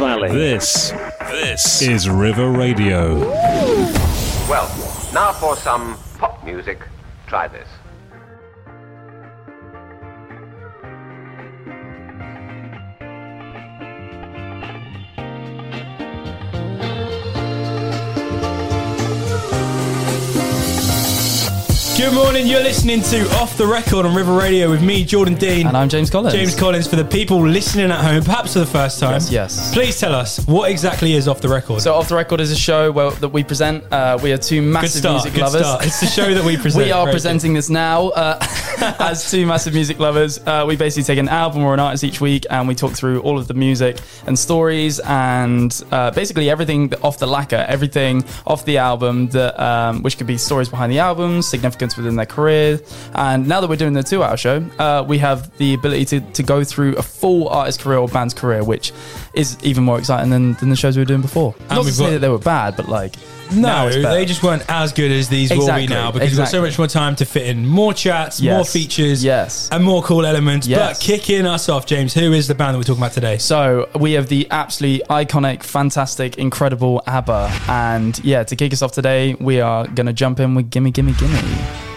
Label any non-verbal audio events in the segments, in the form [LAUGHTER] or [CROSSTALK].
Valley. This, this is River Radio. Well, now for some pop music. Try this. Good morning, you're listening to Off the Record on River Radio with me, Jordan Dean. And I'm James Collins. James Collins, for the people listening at home, perhaps for the first time. Yes, yes. Please tell us, what exactly is Off the Record? So, Off the Record is a show where, that we present. Uh, we are two massive start, music lovers. start. It's the show that we [LAUGHS] present. we are Very presenting this now uh, [LAUGHS] as two massive music lovers. Uh, we basically take an album or an artist each week and we talk through all of the music and stories and uh, basically everything off the lacquer, everything off the album that um, which could be stories behind the album, within their career. And now that we're doing the two-hour show, uh, we have the ability to, to go through a full artist career or band's career, which is even more exciting than, than the shows we were doing before. Not to say got- that they were bad, but like No, they just weren't as good as these will Exactly, be now because we've got so much more time to fit in more chats, more features, yes. and more cool elements. Yes. But kicking us off, James, who is the band that we're talking about today? So we have the absolutely iconic, fantastic, incredible ABBA, and yeah, to kick us off today, we are gonna jump in with "Gimme, Gimme, Gimme."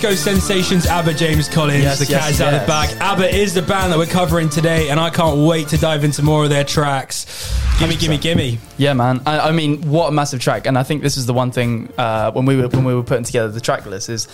Disco sensations ABBA James Collins. Yes, the yes, is out of the bag. ABBA is the band that we're covering today, and I can't wait to dive into more of their tracks. Gimme, gimme, gimme. Yeah, man. I, I mean, what a massive track! And I think this is the one thing uh, when we were when we were putting together the track list is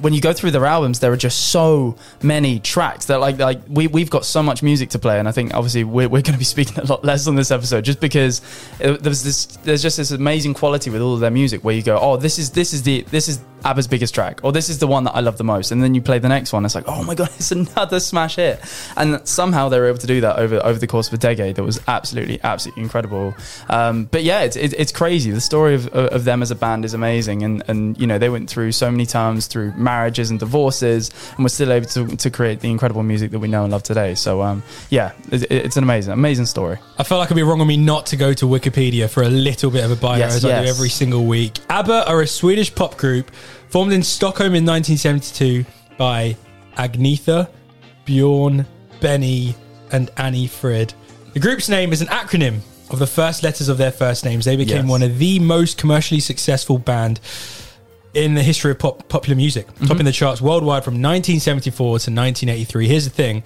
when you go through their albums, there are just so many tracks that like like we we've got so much music to play, and I think obviously we're, we're going to be [LAUGHS] speaking a lot less on this episode just because it, there's this there's just this amazing quality with all of their music where you go, oh, this is this is the this is ABBA's biggest track, or this is the one that I love the most, and then you play the next one, it's like, oh my god, [LAUGHS] it's another smash hit, and somehow they were able to do that over over the course of a decade. That was absolutely absolutely incredible. Um, but yeah, it's it, it's crazy. The story of, of them as a band is amazing, and and you know they went through so many times through marriages and divorces, and we're still able to, to create the incredible music that we know and love today. So um, yeah, it, it's an amazing amazing story. I felt like it'd be wrong of me not to go to Wikipedia for a little bit of a bio, Yes, as I do every single week. ABBA are a Swedish pop group formed in Stockholm in 1972 by Agnetha, Bjorn, Benny, and Anni-Frid. The group's name is an acronym of the first letters of their first names. They became Yes. one of the most commercially successful band in the history of pop, popular music, Mm-hmm. topping the charts worldwide from 1974 to 1983. Here's the thing.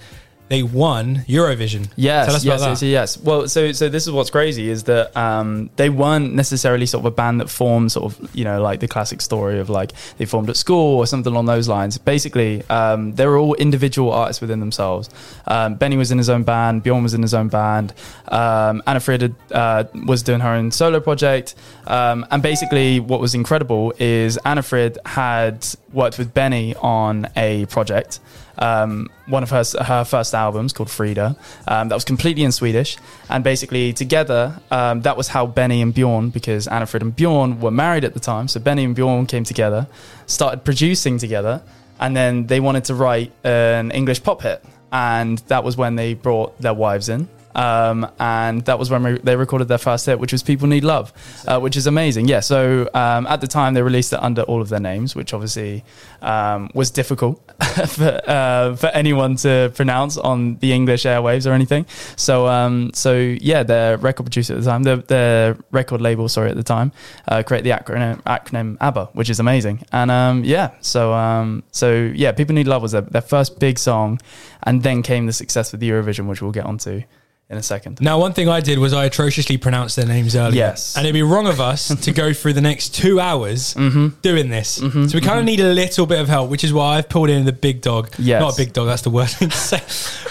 They won Eurovision. Yes, Tell us yes, about yes, that. yes. Well, so so this is what's crazy is that um, they weren't necessarily sort of a band that formed sort of you know like the classic story of like they formed at school or something along those lines. Basically, um, they were all individual artists within themselves. Um, Benny was in his own band, Bjorn was in his own band, um, Anna Frida uh, was doing her own solo project, um, and basically what was incredible is Anna Frid had worked with Benny on a project um, one of her her first albums called Frida. Um, that was completely in Swedish, and basically together, um, that was how Benny and Bjorn, because Annafrid and Bjorn were married at the time, so Benny and Bjorn came together, started producing together, and then they wanted to write an English pop hit, and that was when they brought their wives in. Um, and that was when they recorded their first hit, which was "People Need Love," uh, which is amazing. Yeah, so um, at the time they released it under all of their names, which obviously um, was difficult [LAUGHS] for uh, for anyone to pronounce on the English airwaves or anything. So um, so yeah, their record producer at the time, their, their record label, sorry, at the time, uh, created the acronym, acronym ABBA, which is amazing. And um, yeah, so um, so yeah, "People Need Love" was their, their first big song, and then came the success with the Eurovision, which we'll get onto in a second. Now, one thing I did was I atrociously pronounced their names earlier. Yes. And it'd be wrong of us to go through the next two hours Mm-hmm. doing this. So we kind of need a little bit of help, which is why I've pulled in the big dog. Yes. Not a big dog, that's the worst [LAUGHS] thing to say.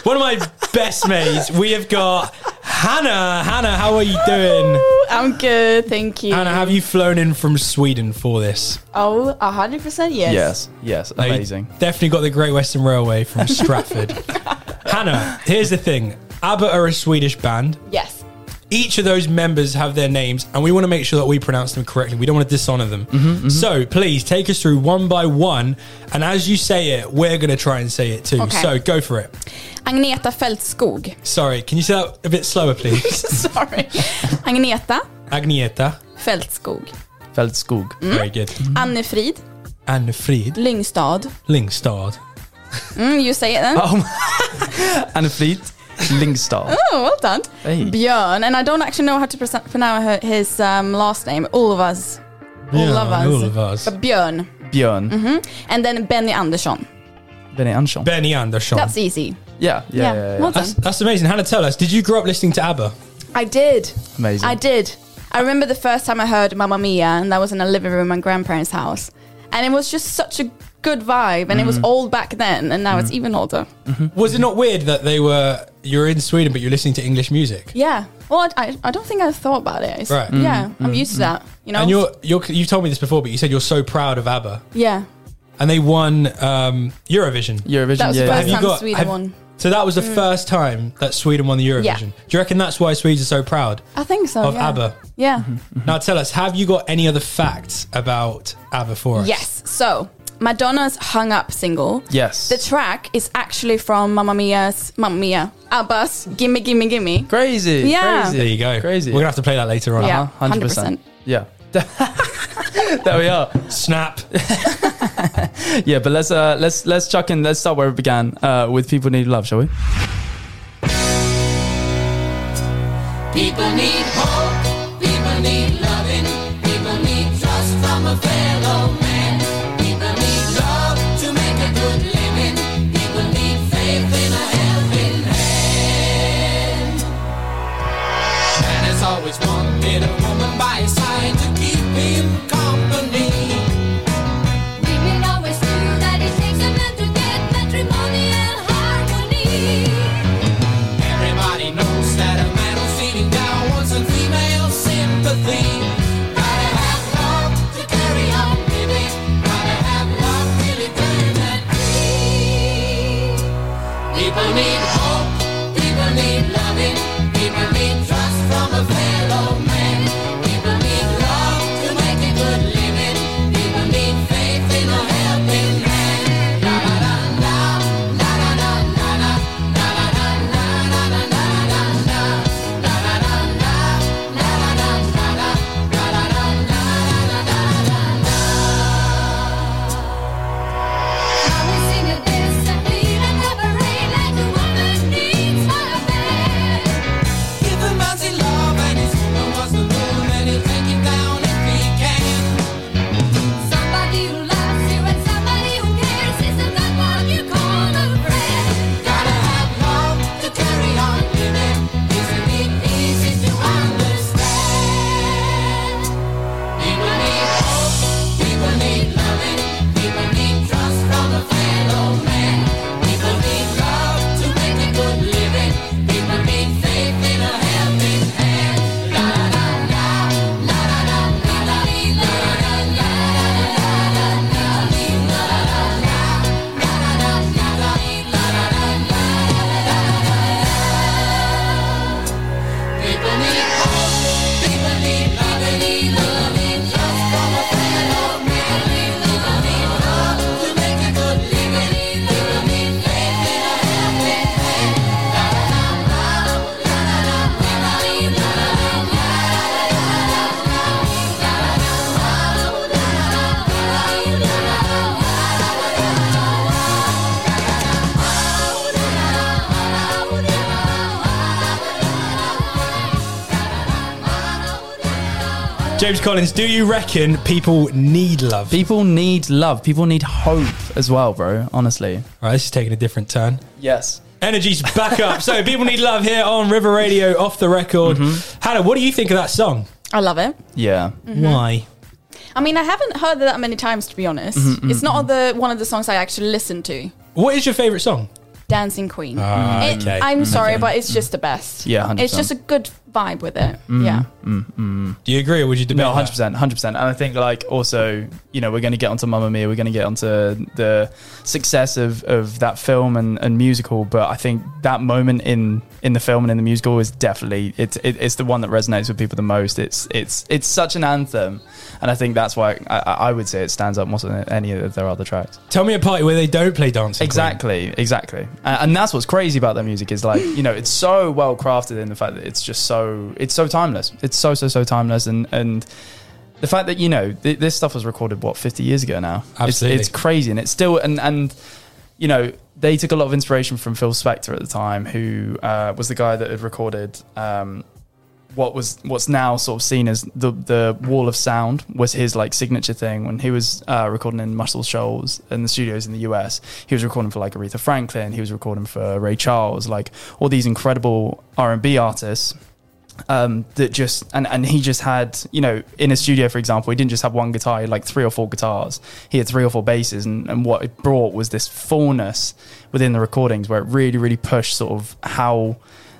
One of my best mates, we have got Hannah. Hannah, how are you doing? I'm good, thank you. Hannah, have you flown in from Sweden for this? Oh, 100% yes. Yes, yes, Like, amazing. Definitely got the Great Western Railway from [LAUGHS] Stratford. Hannah, here's the thing. ABBA are a Swedish band. Yes. each of those members have their names and we want to make sure that we pronounce them correctly. We don't want to dishonor them. Mm-hmm, So please take us through one by one. And as you say it, we're going to try and say it too. Okay. So go for it. Agnetha Fältskog. Sorry, can you say that a bit slower, please? [LAUGHS] Sorry. Agneta Agnieta. Fältskog. Feldskog. Very good. Anne Frid. Anni-Frid Lyngstad. Lingstad. Mm, you say it then. [LAUGHS] Anna Fleet, Lingstar. [LAUGHS] Oh, well done. Hey. Björn. And I don't actually know how to pres- pronounce her- his um, last name. All of us. All of us. All of us. But Björn. Björn. And then Benny Andersson. Benny Andersson. Benny Andersson. That's easy. Yeah, yeah, yeah. yeah, Well That's, done. that's amazing. Hannah, tell us, did you grow up listening to ABBA? I did. Amazing. I did. I remember the first time I heard Mamma Mia, and that was in a living room at my grandparents' house. And it was just such a good vibe, and it was mm-hmm. old back then, and now it's mm-hmm. even older. Mm-hmm. Was it not weird that they were, you're in Sweden, but you're listening to English music? Yeah. Well, I, I don't think I thought about it. It's- Right. Yeah, I'm used to that. You know. And you're, you're, you've told me this before, but you said you're so proud of ABBA. yeah. And they won um, Eurovision. Eurovision. That was the yeah, first yeah. time Sweden have- won. So that was the mm. first time that Sweden won the Eurovision. Yeah. Do you reckon that's why Swedes are so proud I think so. of yeah. ABBA? Yeah. Now tell us, have you got any other facts about ABBA for us? Yes. So Madonna's "Hung Up" single. Yes. The track is actually from Mamma Mia's Mamma Mia. ABBA's "Gimme Gimme Gimme." Crazy. Yeah. Crazy. There you go. Crazy. We're gonna have to play that later on. Yeah. Uh-huh, 100%. 100%. Yeah. [LAUGHS] there we are. Snap. [LAUGHS] Yeah, but let's uh, let's let's chuck in. Let's start where it began uh, with "People Need Love," shall we? People need hope, Collins, do you reckon people need love? People need love. People need hope as well, bro. Honestly. Right, this is taking a different turn. Yes. Energy's back up. So [LAUGHS] people need love here on River Radio, off the record. Mm-hmm. Hannah, what do you think of that song? I love it. Yeah. Mm-hmm. Why? I mean, I haven't heard it that many times to be honest. Mm-hmm, mm-hmm it's not the one of the songs I actually listen to. What is your favourite song? Dancing Queen. Ah, it- okay. I'm sorry, but it's just the best. Yeah, 100%. It's just a good vibe with it. Mm-hmm. Yeah. Mm, mm, mm. Do you agree or would you debate? No, hundred percent, hundred percent. And I think like also, you know, we're going to get onto Mamma Mia, we're going to get onto the success of, of that film and, and musical. But I think that moment in in the film and in the musical is definitely it's it, it's the one that resonates with people the most. It's it's it's such an anthem, and I think that's why I, I I would say it stands up more than any of their other tracks. Tell me a party where they don't play dancing. Queen. Exactly, exactly, and, and that's what's crazy about their music is like you know it's so well crafted in the fact that it's just so it's so timeless. It's so so so timeless, and and the fact that you know th- this stuff was recorded what fifty years ago now. Absolutely. it's, it's crazy, and it's still and and you know they took a lot of inspiration from Phil Spector at the time, who uh, was the guy that had recorded. Um, what was what's now sort of seen as the the wall of sound was his like signature thing when he was uh, recording in Muscle Shoals in the studios in the US. He was recording for like Aretha Franklin. He was recording for Ray Charles, like all these incredible R and B artists. Um, that just and, and he just had you know in a studio for example he didn't just have one guitar he had like three or four guitars. He had three or four basses and, and what it brought was this fullness within the recordings where it really really pushed sort of how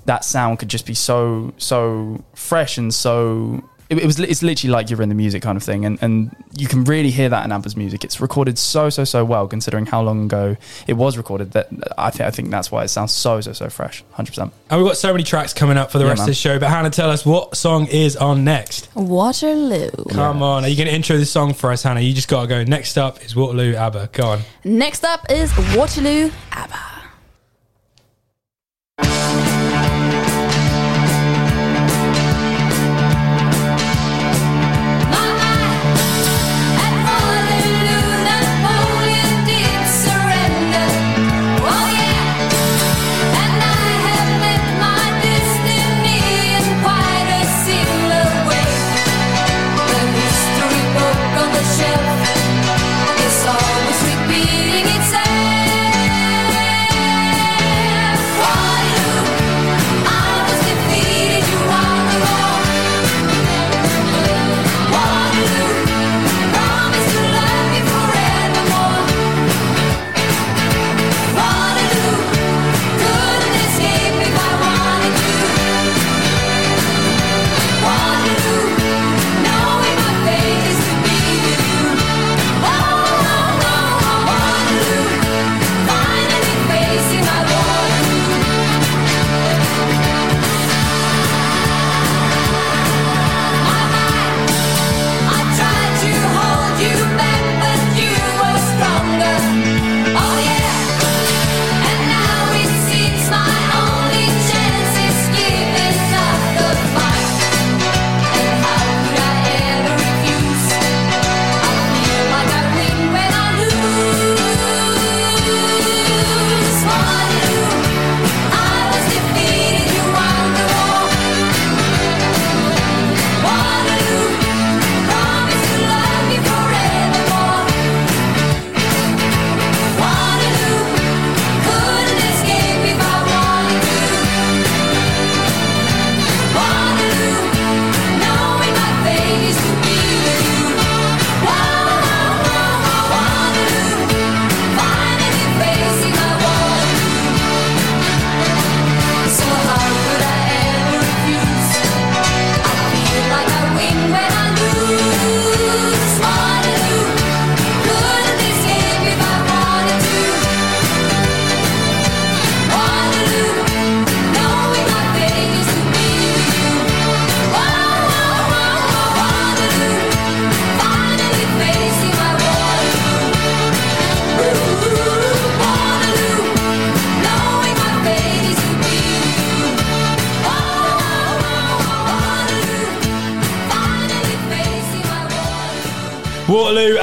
that sound could just be so so fresh and so it, it was it's literally like you're in the music kind of thing and and you can really hear that in ABBA's music it's recorded so so so well considering how long ago it was recorded that I think I think that's why it sounds so so so fresh 100% And we've got so many tracks coming up for the Yeah, rest man. of the show. But Hannah, tell us what song is on next. Waterloo. Come on, are you going to intro this song for us, Hannah? You just got to go. Next up is Waterloo ABBA. Go on. Next up is Waterloo ABBA.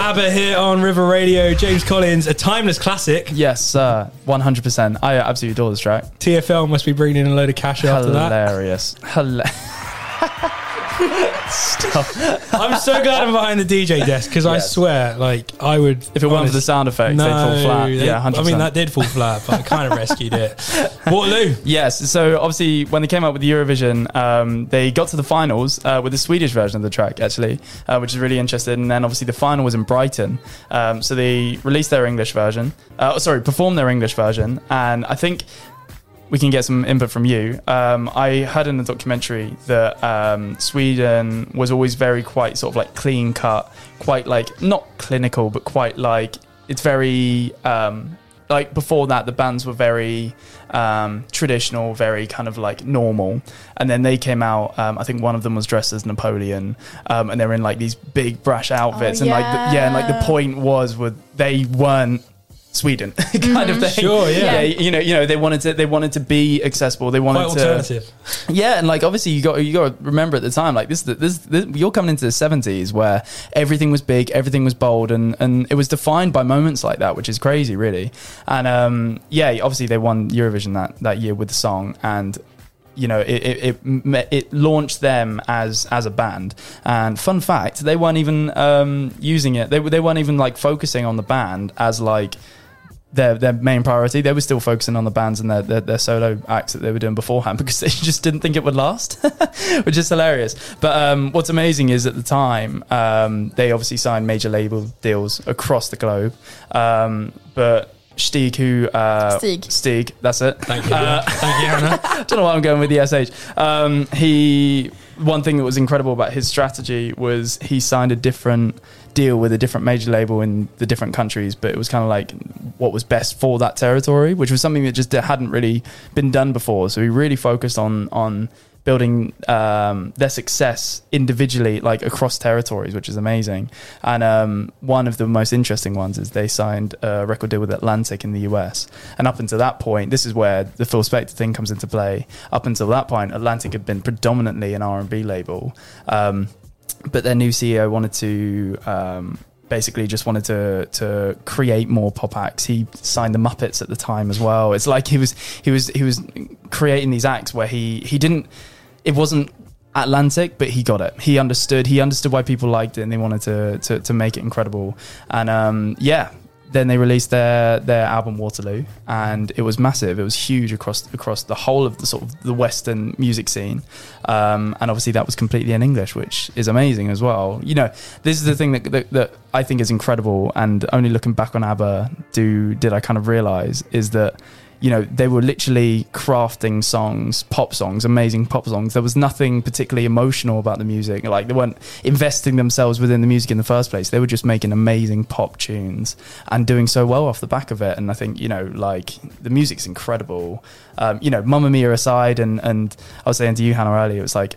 ABBA here on River Radio. James Collins, a timeless classic. Yes, sir. 100%. I absolutely adore this track. TFL must be bringing in a load of cash after that. Hilarious. Hila- [LAUGHS] Stop. I'm so glad I'm behind the DJ desk because I Yes. swear, like, I would. If it weren't for the sound effects, they'd fall flat. they- Yeah, 100%. I mean, that did fall flat, but I kind of [LAUGHS] rescued it. Waterloo. Yes. So obviously, when they came out with the Eurovision, um, they got to the finals uh, with the Swedish version of the track, actually, uh, which is really interesting. And then obviously the final was in Brighton. Um, so they released their English version. Uh, oh, sorry, performed their English version, and I think. We can get some input from you. Um, I heard in the documentary that um, Sweden was always very quite sort of like clean cut, quite like not clinical, but quite like it's very um, like before that the bands were very um, traditional, very kind of like normal, and then they came out. Um, I think one of them was dressed as Napoleon, um, and they're in like these big brash outfits, Oh, and like the, yeah, and like the point was with they weren't. Sweden, [LAUGHS] kind of thing. Sure, yeah. yeah. You know, you know, they wanted to, they wanted to be accessible. They wanted Quite to, yeah, and like obviously you got you got to remember at the time like this, this this you're coming into the 70s where everything was big, everything was bold and and it was defined by moments like that, which is crazy really. And um yeah, obviously they won Eurovision that that year with the song and you know, it, it, it, it launched them as as a band. And fun fact, they weren't even um, using it. They, they weren't even like focusing on the band as like their their main priority. They were still focusing on the bands and their, their, their solo acts that they were doing beforehand [LAUGHS] because they just didn't think it would last, [LAUGHS] which is hilarious. But um, what's amazing is at the time um, they obviously signed major label deals across the globe. Um, but Stig, who uh, Stig. Stig, that's it. Thank you. Thank you, Hannah. [LAUGHS] don't know why I'm going with the SH. Um, he one thing that was incredible about his strategy was he signed a different deal with a different major label in the different countries, but it was kind of like what was best for that territory, which was something that just hadn't really been done before. So we really focused on on building um, their success individually, like across territories, which is amazing. And um, one of the most interesting ones is they signed a record deal with Atlantic in the US. And up until that point, this is where the Phil Spector thing comes into play. Up until that point, Atlantic had been predominantly an R and B label, um, but their new CEO wanted to. Um, Basically, just wanted to to create more pop acts. He signed the Muppets at the time as well. It's like he was he was he was creating these acts where he he didn't it wasn't Atlantic, but he got it. He understood. He understood why people liked it, and they wanted to to, to make it incredible. And um, yeah, then they released their their album Waterloo, and it was massive. It was huge across across the whole of the sort of the Western music scene. Um, and obviously, that was completely in English, which is amazing as well. You know, this is the thing that, that, that I think is incredible. And only looking back on ABBA, do did I kind of realize is that you know, they were literally crafting songs, pop songs, amazing pop songs. There was nothing particularly emotional about the music. Like they weren't investing themselves within the music in the first place. They were just making amazing pop tunes and doing so well off the back of it. And I think, you know, like the music's incredible. Um, you know, Mamma Mia aside, and, and I was saying to you, Hannah, earlier, it was like,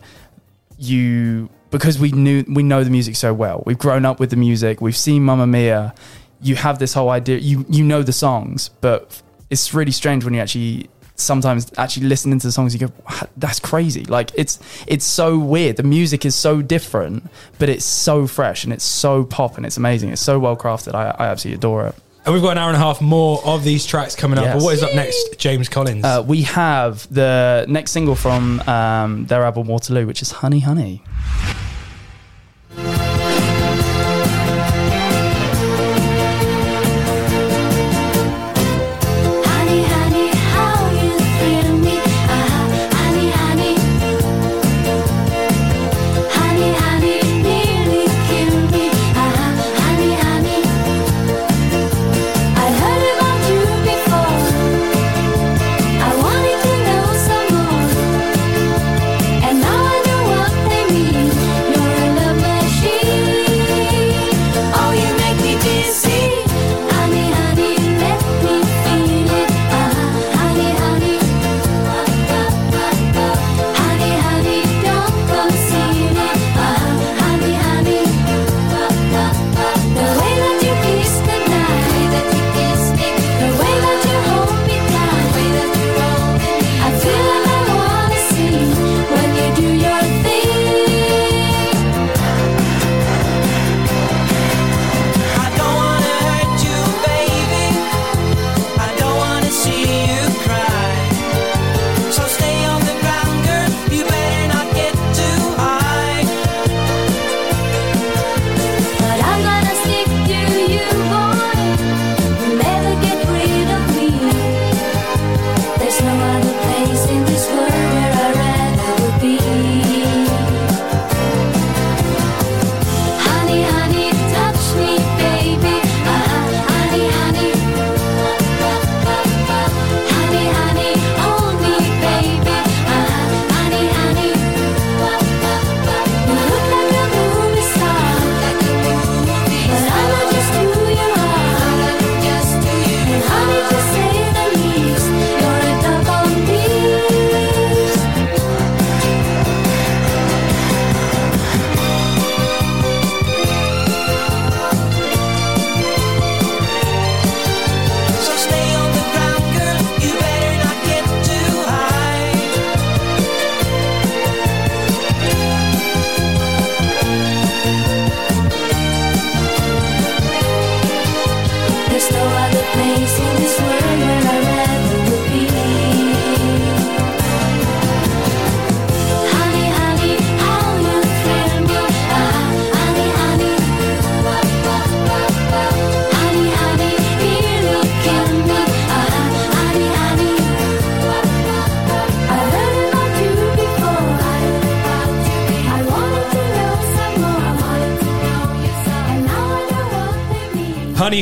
you because we knew we know the music so well. We've grown up with the music. We've seen Mamma Mia. You have this whole idea. You you know the songs, but it's really strange when you actually sometimes actually listening to the songs. You go, that's crazy. Like it's it's so weird. The music is so different, but it's so fresh and it's so pop and it's amazing. It's so well crafted. I, I absolutely adore it. And we've got an hour and a half more of these tracks coming up. Yes. But what is up next, James Collins? Uh, we have the next single from um, their album Waterloo, which is Honey Honey. Honey,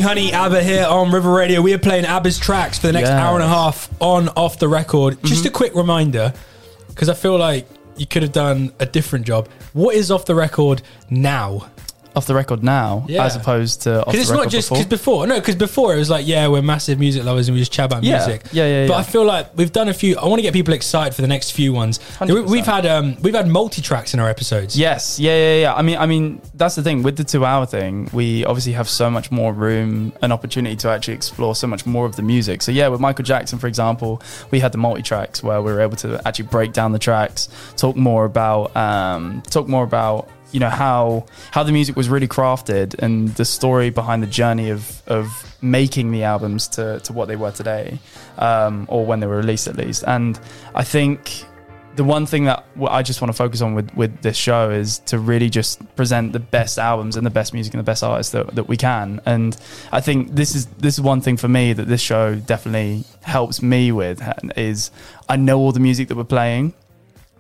Honey ABBA here on River Radio. We are playing ABBA's tracks for the next Yes. hour and a half on Off the Record. Just Mm-hmm. a quick reminder, because I feel like you could have done a different job. What is Off the Record now? Off the record now, Yeah. as opposed to off the Because it's record not just before. because before. no, because before it was like, yeah, we're massive music lovers and we just chat about Yeah. music. Yeah, yeah, But yeah. I feel like we've done a few. I want to get people excited for the next few ones. 100%. We've had um, we've had multi tracks in our episodes. Yes, yeah, yeah, yeah. I mean, I mean, that's the thing with the two-hour thing. We obviously have so much more room and opportunity to actually explore so much more of the music. So yeah, with Michael Jackson, for example, we had the multi-tracks where we were able to actually break down the tracks, talk more about, um, talk more about you know how how the music was really crafted and the story behind the journey of of making the albums to to what they were today, um, or when they were released at least. And I think the one thing that I just want to focus on with, with this show is to really just present the best albums and the best music and the best artists that, that we can. And I think this is this is one thing for me that this show definitely helps me with is I know all the music that we're playing,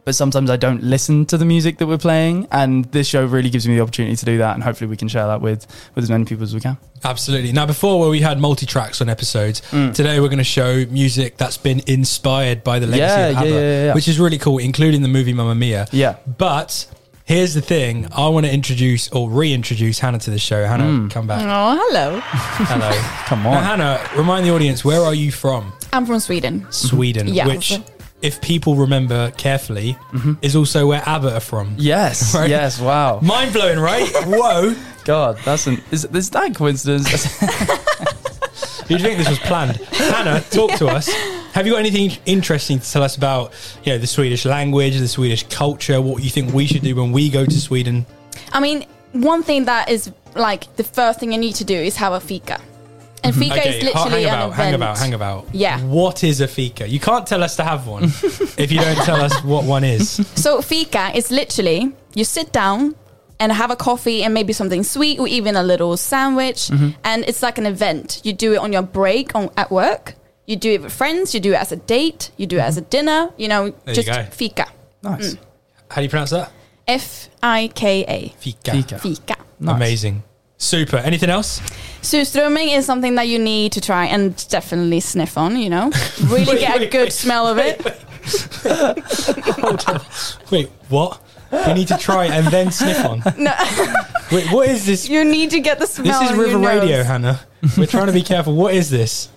but sometimes I don't listen to the music that we're playing. And this show really gives me the opportunity to do that. And hopefully we can share that with with as many people as we can. Absolutely. Now, before where we had multi tracks on episodes, Mm. today we're going to show music that's been inspired by the legacy Yeah, of yeah, ABBA, yeah, yeah, yeah. which is really cool, including the movie Mamma Mia. Yeah. But here's the thing: I want to introduce or reintroduce Hannah to the show. Hannah, Mm. come back. Oh, hello. [LAUGHS] Hello. Come Now, on. Hannah, remind the audience where are you from? I'm from Sweden. Sweden, Yeah. which, if people remember carefully, mm-hmm. is also where ABBA are from. Yes. [LAUGHS] Right. Yes. Wow. Mind blowing, right? [LAUGHS] Whoa! God, that's an is, is that a coincidence? [LAUGHS] You'd think this was planned. Hannah, talk to us. Have you got anything interesting to tell us about, you know, the Swedish language, the Swedish culture, what you think we should do when we go to Sweden? I mean, one thing that is like the first thing you need to do is have a fika. And mm-hmm. fika is literally hang an about, event. hang about, hang about. Yeah. What is a fika? You can't tell us to have one [LAUGHS] if you don't tell us what one is. [LAUGHS] So fika is literally you sit down and have a coffee and maybe something sweet or even a little sandwich, Mm-hmm. and it's like an event. You do it on your break on at work. You do it with friends. You do it as a date. You do it as a mm-hmm. dinner. You know, There just go. fika. nice. Mm. How do you pronounce that? F I K A. Fika. Fika. Fika. Nice. Amazing. Super. Anything else? Surströmming is something that you need to try and definitely sniff on, you know? Really Wait, get a good wait, smell of it. Wait, what? We need to try and then sniff on. [LAUGHS] No, Wait, what is this? you need to get the smell. This is River Radio. Hannah. We're trying to be careful. What is this?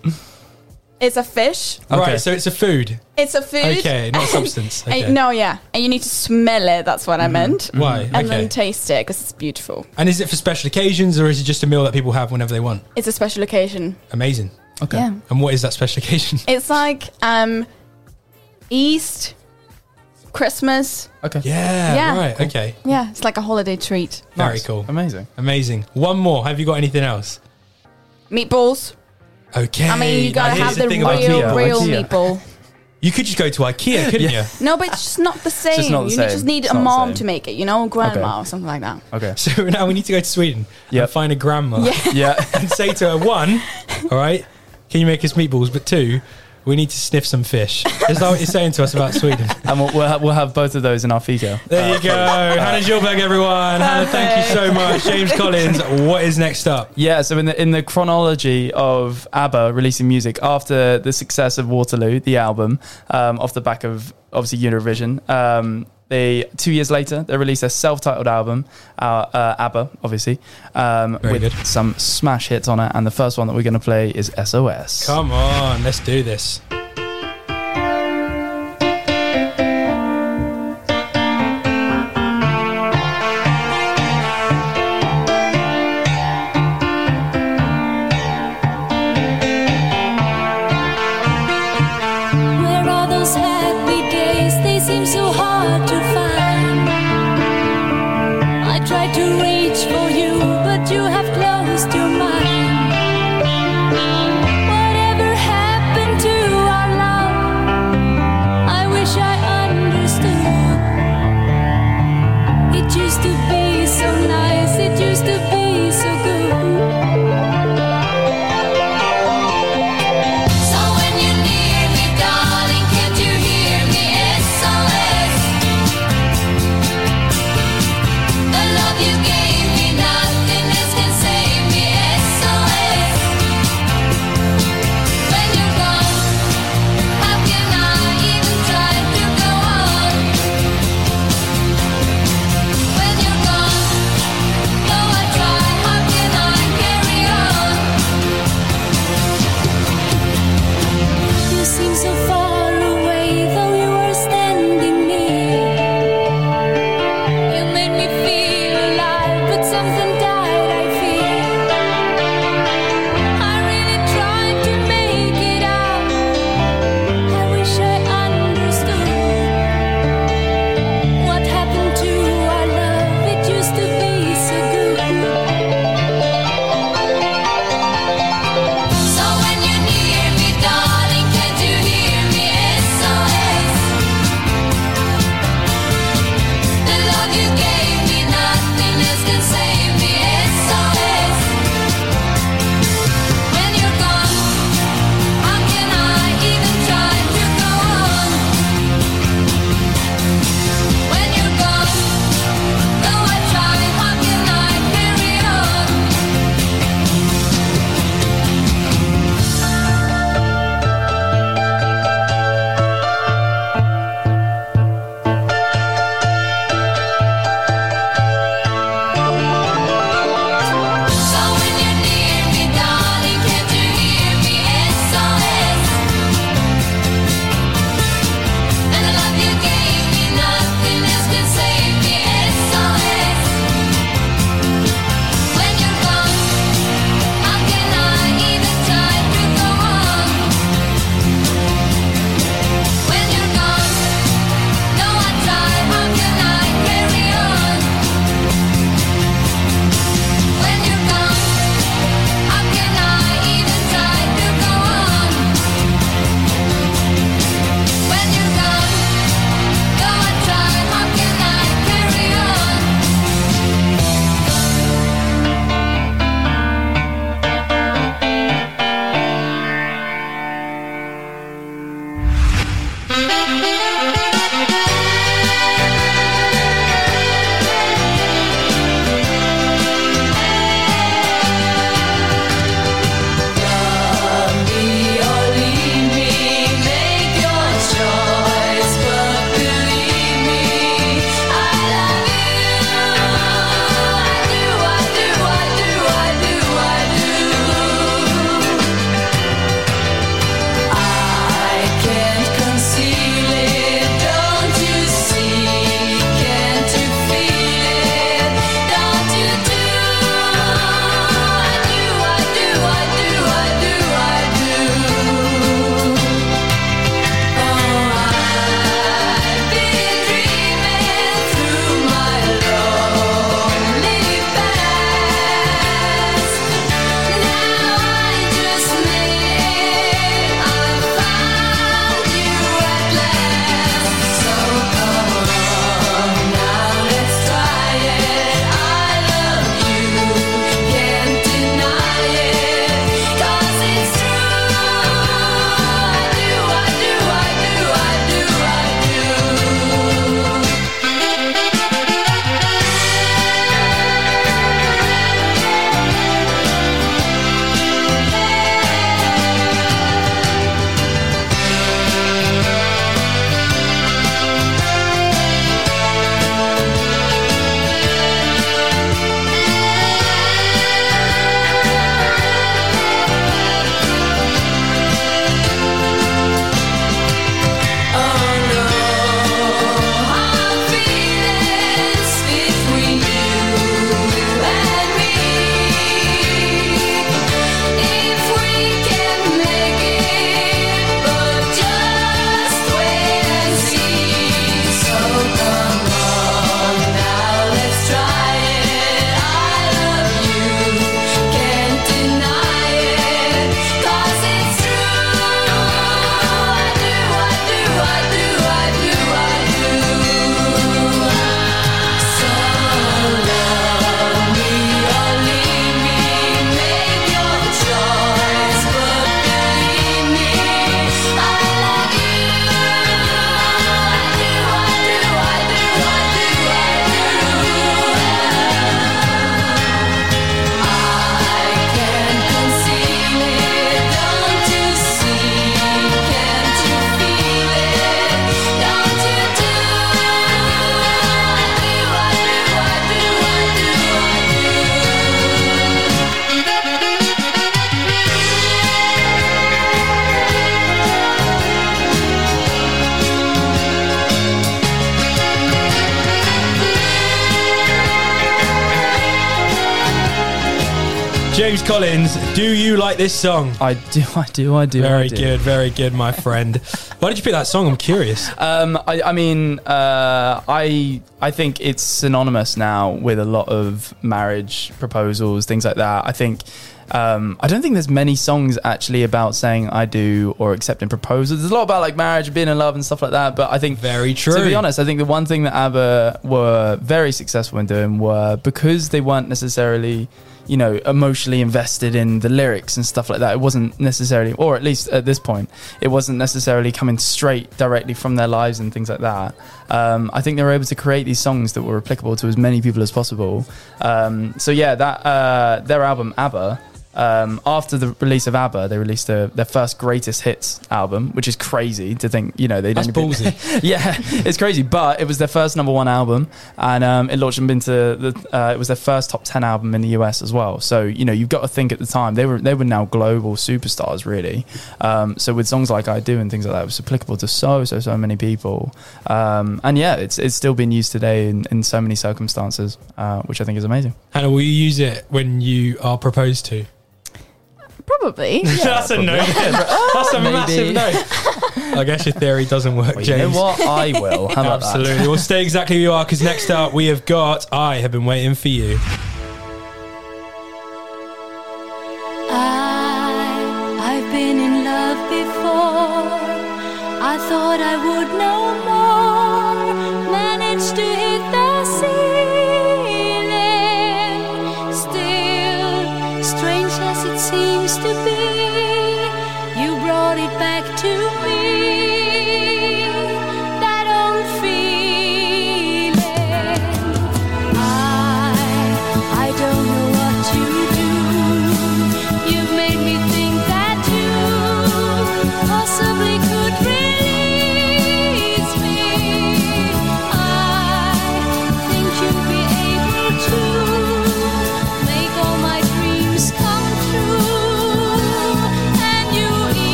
It's a fish. Okay. Right, so it's a food. It's a food. Okay, not [LAUGHS] substance. And- no, yeah. And you need to smell it. That's what I meant. Why? And okay. then taste it because it's beautiful. and is it for special occasions or is it just a meal that people have whenever they want? It's a special occasion. Amazing. Okay. Yeah. And what is that special occasion? [LAUGHS] It's like um, East, Christmas. Okay. Yeah, Yeah. right. Okay. Yeah, it's like a holiday treat. Very Nice. cool. Amazing. Amazing. One more. Have you got anything else? Meatballs. Okay. I mean, you gotta here's have the, thing real, about IKEA. real IKEA. meatball. You could just go to IKEA, [LAUGHS] couldn't Yeah. No, but it's just not the same. just not the you same. just need It's a not the mom same. to make it, you know, grandma Okay. or something like that. Okay. [LAUGHS] So now we need to go to Sweden Yep. and find a grandma [LAUGHS] Yeah. Yeah. and say to her, one, all right, can you make us meatballs? But two, we need to sniff some fish. Is that what you're saying to us about Sweden? [LAUGHS] and we'll, we'll, have, we'll have both of those in our fika. There you go. Hannah Gilberg, everyone. Hannah, thank you so much. James Collins, [LAUGHS] what is next up? Yeah, so in the in the chronology of ABBA releasing music after the success of Waterloo, the album, um, off the back of obviously Eurovision, um, they two years later they released their self-titled album, uh, uh, ABBA, obviously, um, with good. some smash hits on it. And the first one that we're going to play is SOS. Come on, let's do this. Do you like this song? I do, [LAUGHS] I do, I do. Very I do. good, very good, my friend. Why did you pick that song? I'm curious. Um, I, I mean, uh, I I think it's synonymous now with a lot of marriage proposals, things like that. I think. Um, I don't think there's many songs actually about saying I do or accepting proposals. There's a lot about like marriage, being in love, and stuff like that. But I think Very true. To be honest, I think the one thing that ABBA were very successful in doing were because they weren't necessarily, you know, emotionally invested in the lyrics and stuff like that. It wasn't necessarily, or at least at this point, it wasn't necessarily coming straight directly from their lives and things like that. Um, I think they were able to create these songs that were applicable to as many people as possible. Um, so yeah, that uh, their album ABBA. Um, after the release of ABBA, they released their, their first greatest hits album, which is crazy to think. You know, they didn't That's ballsy. [LAUGHS] yeah, it's crazy, but it was their first number one album, and um, it launched them into the. Uh, it was their first top ten album in the US as well. So you know, you've got to think at the time they were they were now global superstars, really. Um, so with songs like "I Do" and things like that, it was applicable to so so so many people. Um, and yeah, it's it's still being used today in, in so many circumstances, uh, which I think is amazing. Hannah, will you use it when you are proposed to? Probably. [LAUGHS] That's a no. [LAUGHS] That's a massive Maybe. no. [LAUGHS] I guess your theory doesn't work, Well, you know James. what? I will. How about that? Absolutely. Well, stay exactly where you are because next up we have got I have been waiting for you. I, I've been in love before. I thought I would no more seems to be, you brought it back to me.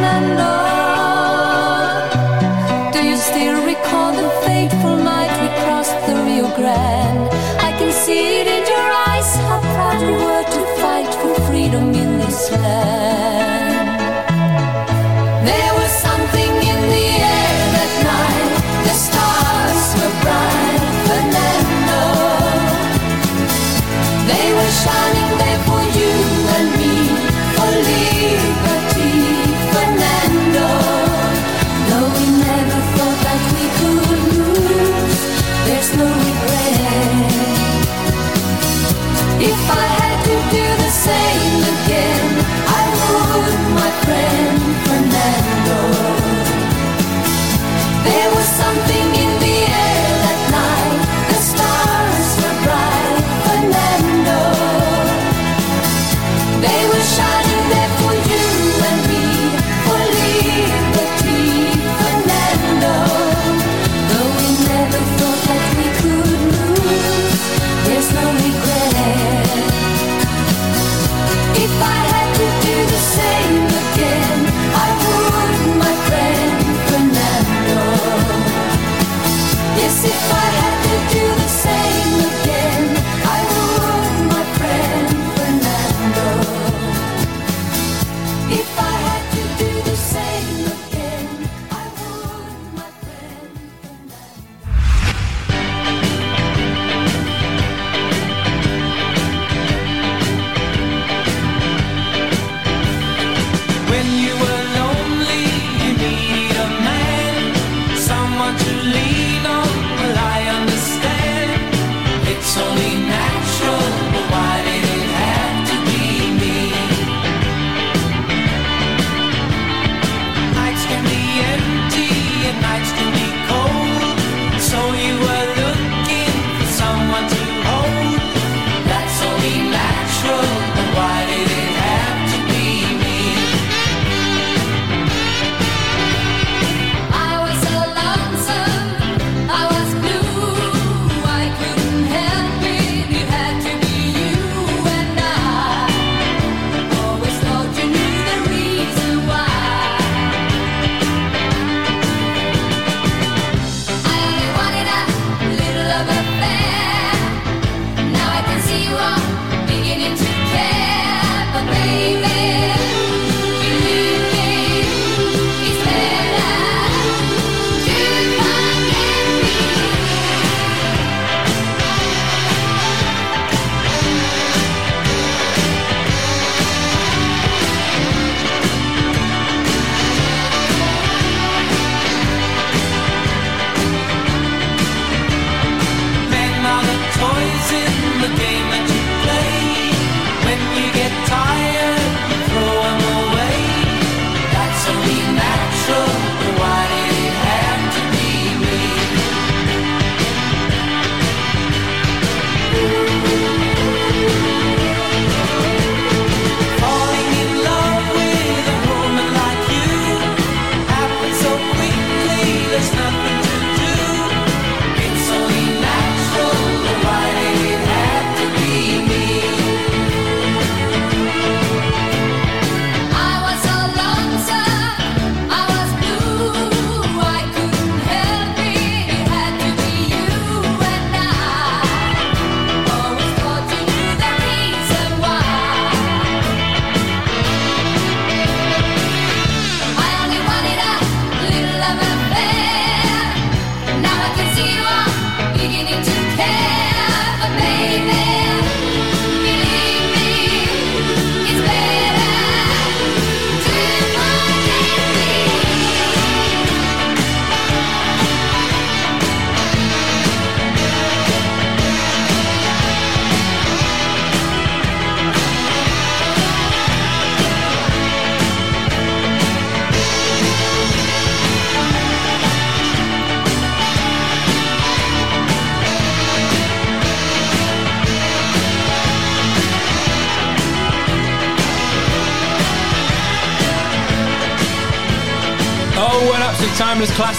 Drums, Fernando?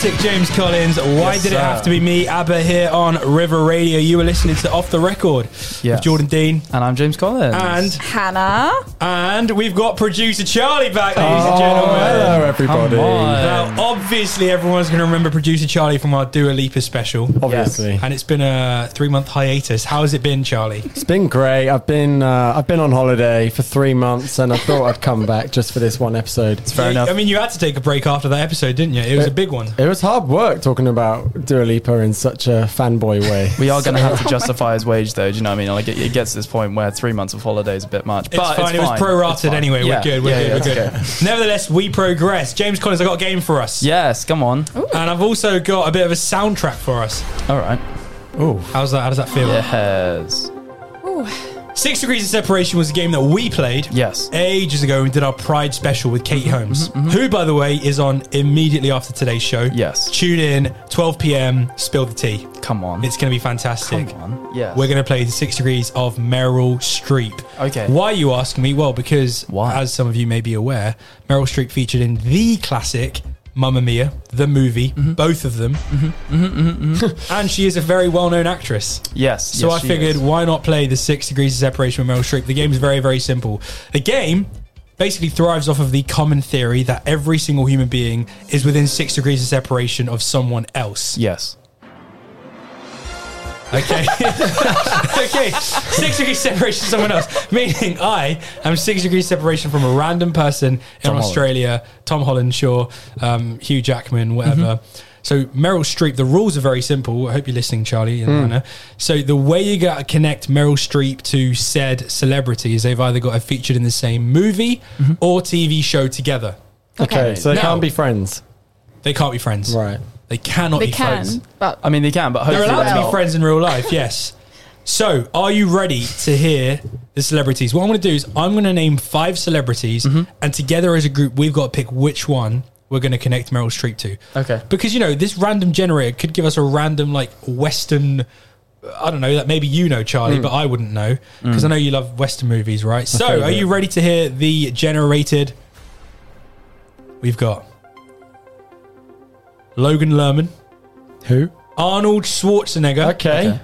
Você James Collins. Why Yes, did it sir. have to be me, ABBA, here on River Radio? You were listening to Off the Record Yes. with Jordan Dean. And I'm James Collins. And Hannah. and we've got producer Charlie back, ladies and Oh, gentlemen. hello, everybody. Now, obviously, everyone's going to remember producer Charlie from our Dua Lipa special. Obviously, And it's been a three month hiatus. How has it been, Charlie? it's been great. I've been uh, I've been on holiday for three months, and I thought I'd come back just for this one episode. It's fair Yeah, enough. I mean, you had to take a break after that episode, didn't you? It was a big one. It was hard work talking about Dua Lipa in such a fanboy way. we are going to have to [LAUGHS] oh justify his wage, though. Do you know what I mean? Like, it, it gets to this point where three months of holiday is a bit much. It's But fine. it's It was It's prorated anyway. Yeah. We're good. We're Yeah, good. yeah, we're it's good. [LAUGHS] Nevertheless, we progress. James Collins, I got a game for us. Yes, come on. And I've also got a bit of a soundtrack for us. All right. Oh, How's that? How does that feel? Yes. Six Degrees of Separation was a game that we played Yes. ages ago. We did our Pride special with Katie Mm-hmm, Holmes, who, by the way, is on immediately after today's show. Yes. Tune in, 12 p.m. Spill the tea. Come on. It's going to be fantastic. Come on. Yes. We're going to play the Six Degrees of Meryl Streep. Okay. Why are you asking me? Well, because Why? as some of you may be aware, Meryl Streep featured in the classic Mamma Mia, the movie, Mm-hmm. both of them, mm-hmm. Mm-hmm. Mm-hmm. and she is a very well-known actress. Yes. So yes, I figured, why not play the Six Degrees of Separation with Meryl Streep? The game is very, very simple. The game basically thrives off of the common theory that every single human being is within six degrees of separation of someone else. Yes. Okay. [LAUGHS] okay. Six degrees separation from someone else. Meaning I am six degrees separation from a random person in Tom Holland. Australia, Tom Holland, sure, um, Hugh Jackman, whatever. Mm-hmm. So Meryl Streep, the rules are very simple. I hope you're listening, Charlie and. Hannah. So the way you got to connect Meryl Streep to said celebrity is they've either got her featured in the same movie Mm-hmm. or TV show together. okay. So they Now- can't be friends, They can't be friends. right? They cannot They be can, friends. but I mean, they can, but They're hopefully allowed to they're be friends in real life, [LAUGHS] yes. So, are you ready to hear the celebrities? What I'm going to do is I'm going to name five celebrities, mm-hmm. and together as a group, we've got to pick which one we're going to connect Meryl Streep to. Okay. Because you know this random generator could give us a random like Western. I don't know that maybe you know Charlie, mm. but I wouldn't know mm. because I know you love Western movies, right? So, favourite. are you ready to hear the generated? We've got Logan Lerman, Who? Arnold Schwarzenegger, Okay. Okay.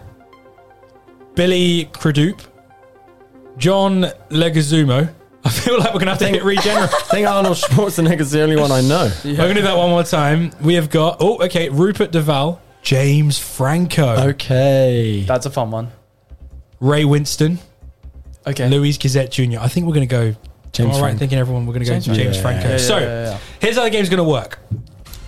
Billy Crudup, John Leguizamo. I feel like we're gonna have to hit regenerate. I think Arnold Schwarzenegger's the only one I know. [LAUGHS] We're gonna do that one more time. We have got oh, okay, Rupert Duval, James Franco, Okay. That's a fun one. Ray Winstone, Okay. Louis Gossett Jr. I think we're gonna go. James all right, Franco. thinking everyone, we're gonna go James James, Franco. Franco. Yeah, so yeah, yeah, yeah. here's how the game's gonna work.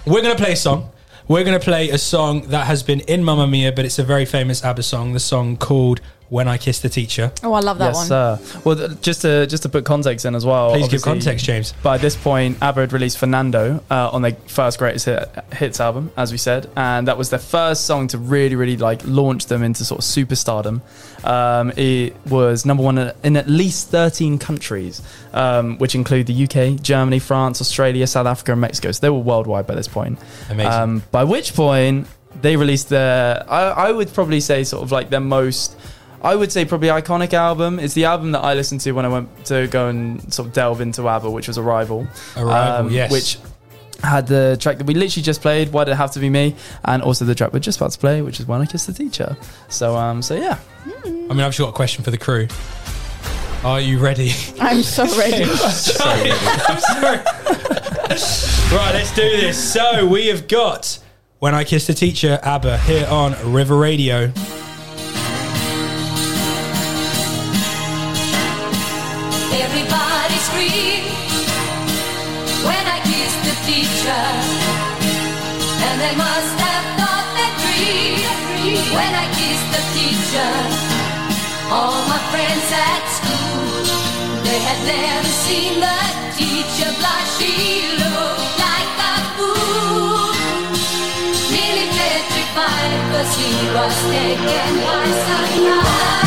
We're gonna play a song. We're gonna play a song that has been in Mamma Mia, but it's a very famous ABBA song. The song called "When I Kissed the Teacher." oh, I love that yes, one. sir. Well, th- just to just to put context in as well. Please give context, James. By this point, ABBA had released Fernando uh, on their first greatest hit, hits album, as we said, and that was their first song to really, really like launch them into sort of superstardom. Um, it was number one in- in at least 13 countries, um, which include the UK, Germany, France, Australia, South Africa, and Mexico. So they were worldwide by this point. Amazing. Um, by which point they released their, I, I would probably say, sort of like their most. I would say probably iconic album. It's the album that I listened to when I went to go and sort of delve into ABBA, which was Arrival. Um, yes. Which had the track that we literally just played, Why Did It Have to Be Me? And also the track we're just about to play, which is When I Kissed the Teacher. So, um, so yeah. I mean, I've just got a question for the crew. Are you ready? [LAUGHS] I'm so ready. [LAUGHS] Sorry. I'm sorry. [LAUGHS] right, let's do this. So we have got When I Kissed the Teacher, ABBA, here on River Radio. Teacher, and they must have thought that dream when I kissed the teacher. All my friends at school, they had never seen the teacher blush. She looked like a fool, nearly petrified, 'cause he was taken by surprise.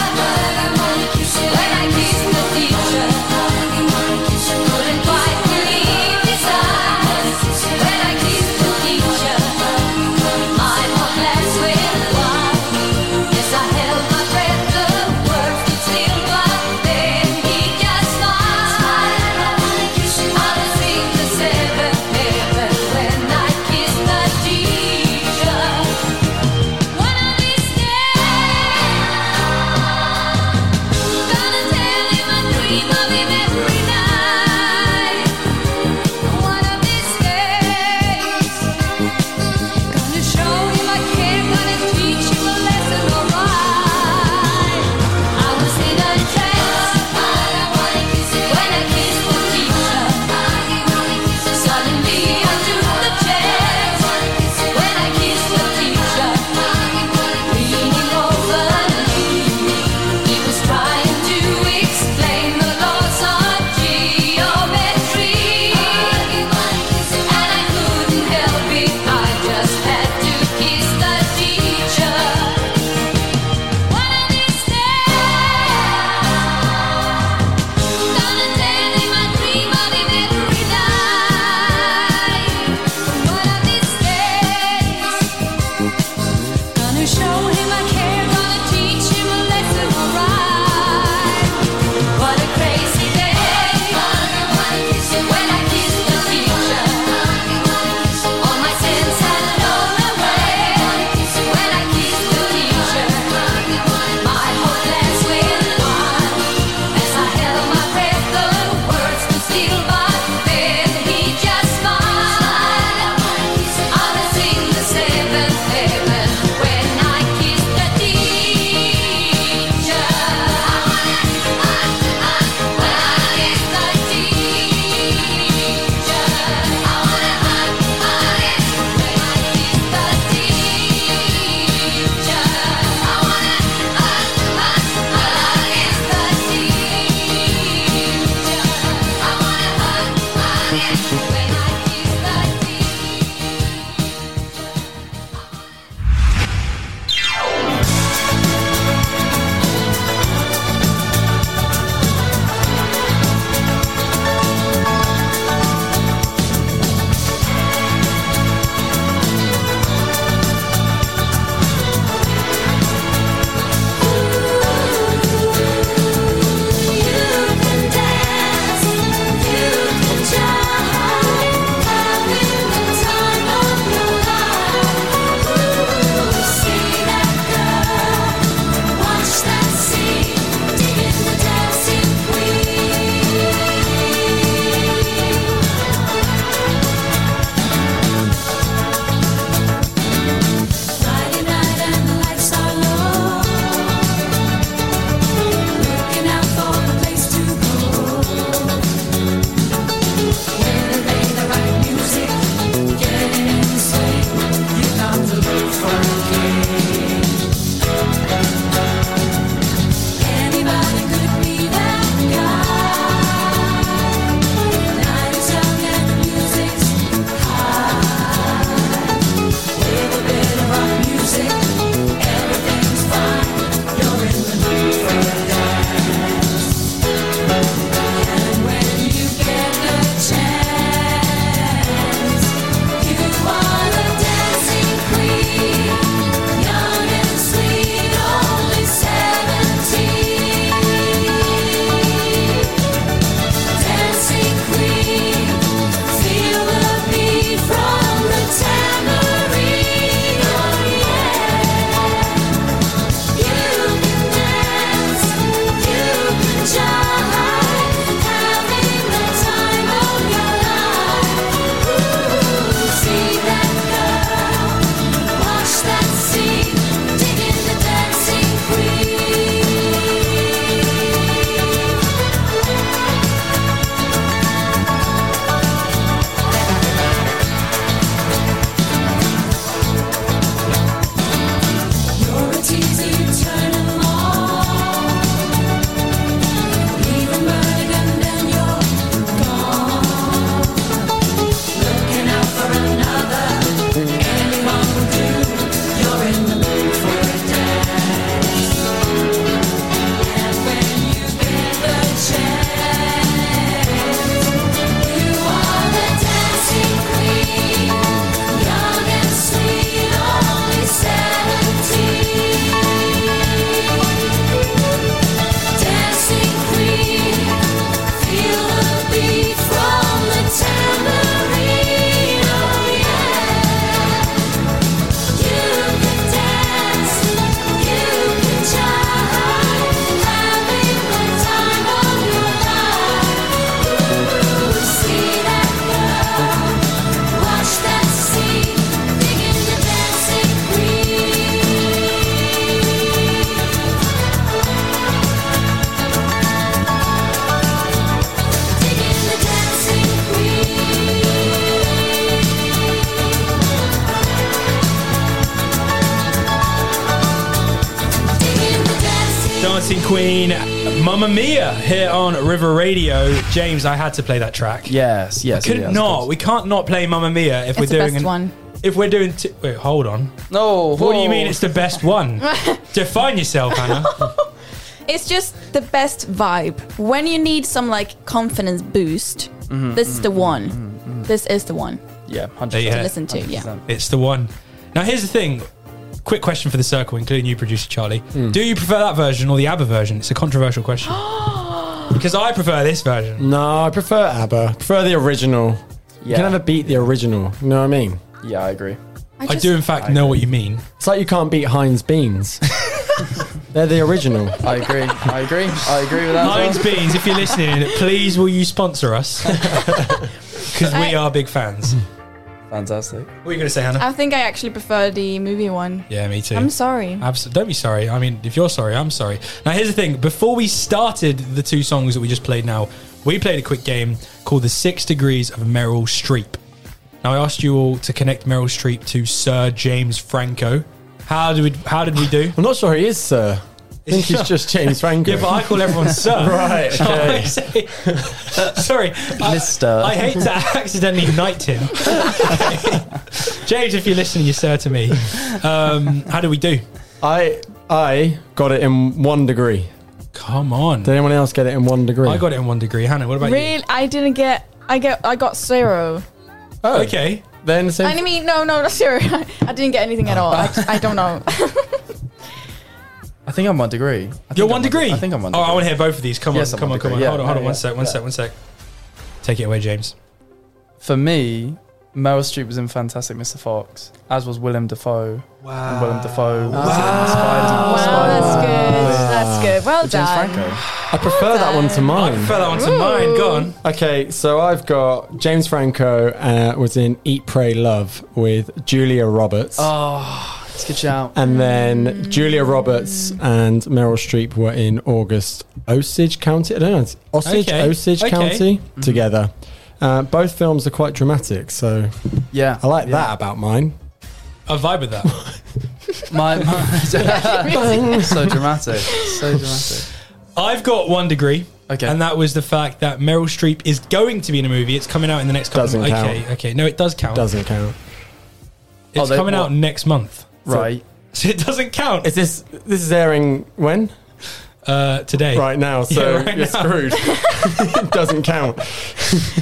Mia, here on River Radio. James, I had to play that track. Yes, yes. Could yes, not. We can't not play Mamma Mia if It's we're the doing best an, one. If we're doing, t- wait, hold on. No. What do you mean it's the best one? [LAUGHS] Define yourself, Hannah. [LAUGHS] It's just the best vibe. When you need some like confidence boost, Mm-hmm, this is the one. This is the one Yeah, There hundred you to Yeah. listen to. Yeah. 100%. It's the one. Now, here's the thing. Quick question for the circle, including you, producer Charlie. Hmm. Do you prefer that version or the ABBA version? It's a controversial question. [GASPS] because I prefer this version. No, I prefer ABBA. I prefer the original. You Yeah. can never beat the original. You know what I mean? Yeah, I agree. I, just- do, in fact, know what you mean. It's like you can't beat Heinz beans. [LAUGHS] They're the original. I agree. I agree. I agree with that. as Heinz well. Beans, if you're listening, [LAUGHS] please will you sponsor us? [LAUGHS] Because we are big fans. Fantastic. What are you going to say, Hannah? I think I actually prefer the movie one. yeah, me too. I'm sorry. Absolutely. Don't be sorry. I mean, if you're sorry, I'm sorry. Now, here's the thing. Before we started the two songs that we just played now, we played a quick game called The Six Degrees of Meryl Streep. Now, I asked you all to connect Meryl Streep to Sir James Franco. How did we, how did we do? I'm not sure he is, sir. I think he's just James Franco. [LAUGHS] Yeah, but I call everyone Sir. [LAUGHS] Right, [LAUGHS] okay. I say- sorry. I- Mister. I hate to accidentally knight him. James, if you're listening, you're Sir to me. Um, how do we do? I I got it in one degree. Come on. Did anyone else get it in one degree? I got it in one degree. Hannah, what about you? Really, I didn't get. I get. I got zero. Oh, Okay. Then same. I mean, no, no, not zero. I didn't get anything at all. I, I don't know. I think I'm one degree. I You're I'm one degree. I think I'm one Oh, degree. I want to hear both of these. Come on, I'm come on, one come on. degree. hold on, hold on. yeah, One sec, one yeah. sec, one sec. Take it away, James. For me, Meryl Streep was in Fantastic Mr. Fox, as was Willem Dafoe. And Willem Dafoe was in Spider-Man. wow, that's good. That's good. Well done. James done. Franco. I prefer that one to mine. I prefer that one to mine. Go on. Okay, so I've got James Franco uh, was in Eat, Pray, Love with Julia Roberts. Oh, it's a good shout. And then Julia Roberts and Meryl Streep were in August Osage County. I don't know. It's Osage, Okay, Osage okay. County together. Uh, both films are quite dramatic, so Yeah, I like yeah. that about mine. I vibe with that. [LAUGHS] My, my [LAUGHS] so dramatic, so dramatic. I've got one degree. Okay. And that was the fact that Meryl Streep is going to be in a movie. It's coming out in the next couple Doesn't of count. Okay, okay. No, it does count. Doesn't count. It's Oh, they- coming out next month. Right. So [LAUGHS] it doesn't count. Is this this is airing when? uh, today. Right now, [LAUGHS] so Yeah, right you're now. screwed. [LAUGHS] it doesn't count.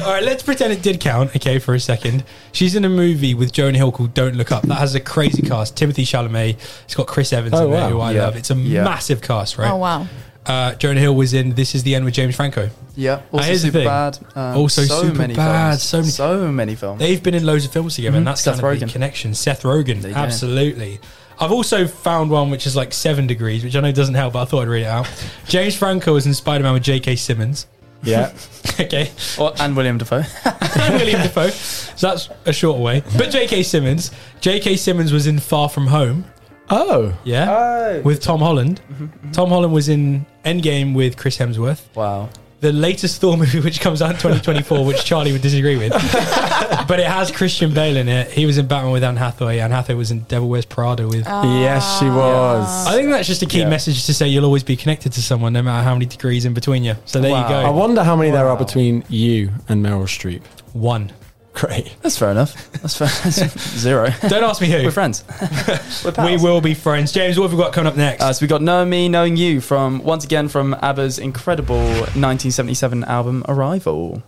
All right, let's pretend it did count, okay, for a second. She's in a movie with Jonah Hill called Don't Look Up. That has a crazy cast. Timothée Chalamet. It's got Chris Evans Oh, in there, wow. who I Yeah. love. It's a Yeah. massive cast, right? Oh wow. Uh, Jonah Hill was in This Is the End with James Franco. Yeah. Also super bad. Um, Also so super many bad, Films. so many- so many films. They've been in loads of films together, and that's Mm-hmm. Seth kind of Rogen. connection. Seth Rogen, go. absolutely. I've also found one which is like seven degrees, which I know doesn't help, but I thought I'd read it out. [LAUGHS] James Franco was in Spider Man with J.K. Simmons. Yeah. [LAUGHS] okay. Or- and William Dafoe. [LAUGHS] and William Dafoe. So that's a short way. But J.K. Simmons. J.K. Simmons was in Far From Home. Oh. Yeah. Oh. With Tom Holland. Mm-hmm, mm-hmm. Tom Holland was in Endgame with Chris Hemsworth. Wow. The latest Thor movie, [LAUGHS] which comes out in 2024, which Charlie would disagree with. [LAUGHS] but it has Christian Bale in it. He was in Batman with Anne Hathaway. Anne Hathaway was in Devil Wears Prada with. Ah. yes, she was. I think that's just a key Yeah. message to say you'll always be connected to someone, no matter how many degrees in between you. So there Wow. you go. I wonder how many there are between you and Meryl Streep. One. Great. That's fair enough. That's fair. [LAUGHS] Zero. Don't ask me who. We're friends. [LAUGHS] We're we will be friends. James, what have we got coming up next? Uh, so we got Knowing Me, Knowing You from, once again, from ABBA's incredible 1977 album Arrival.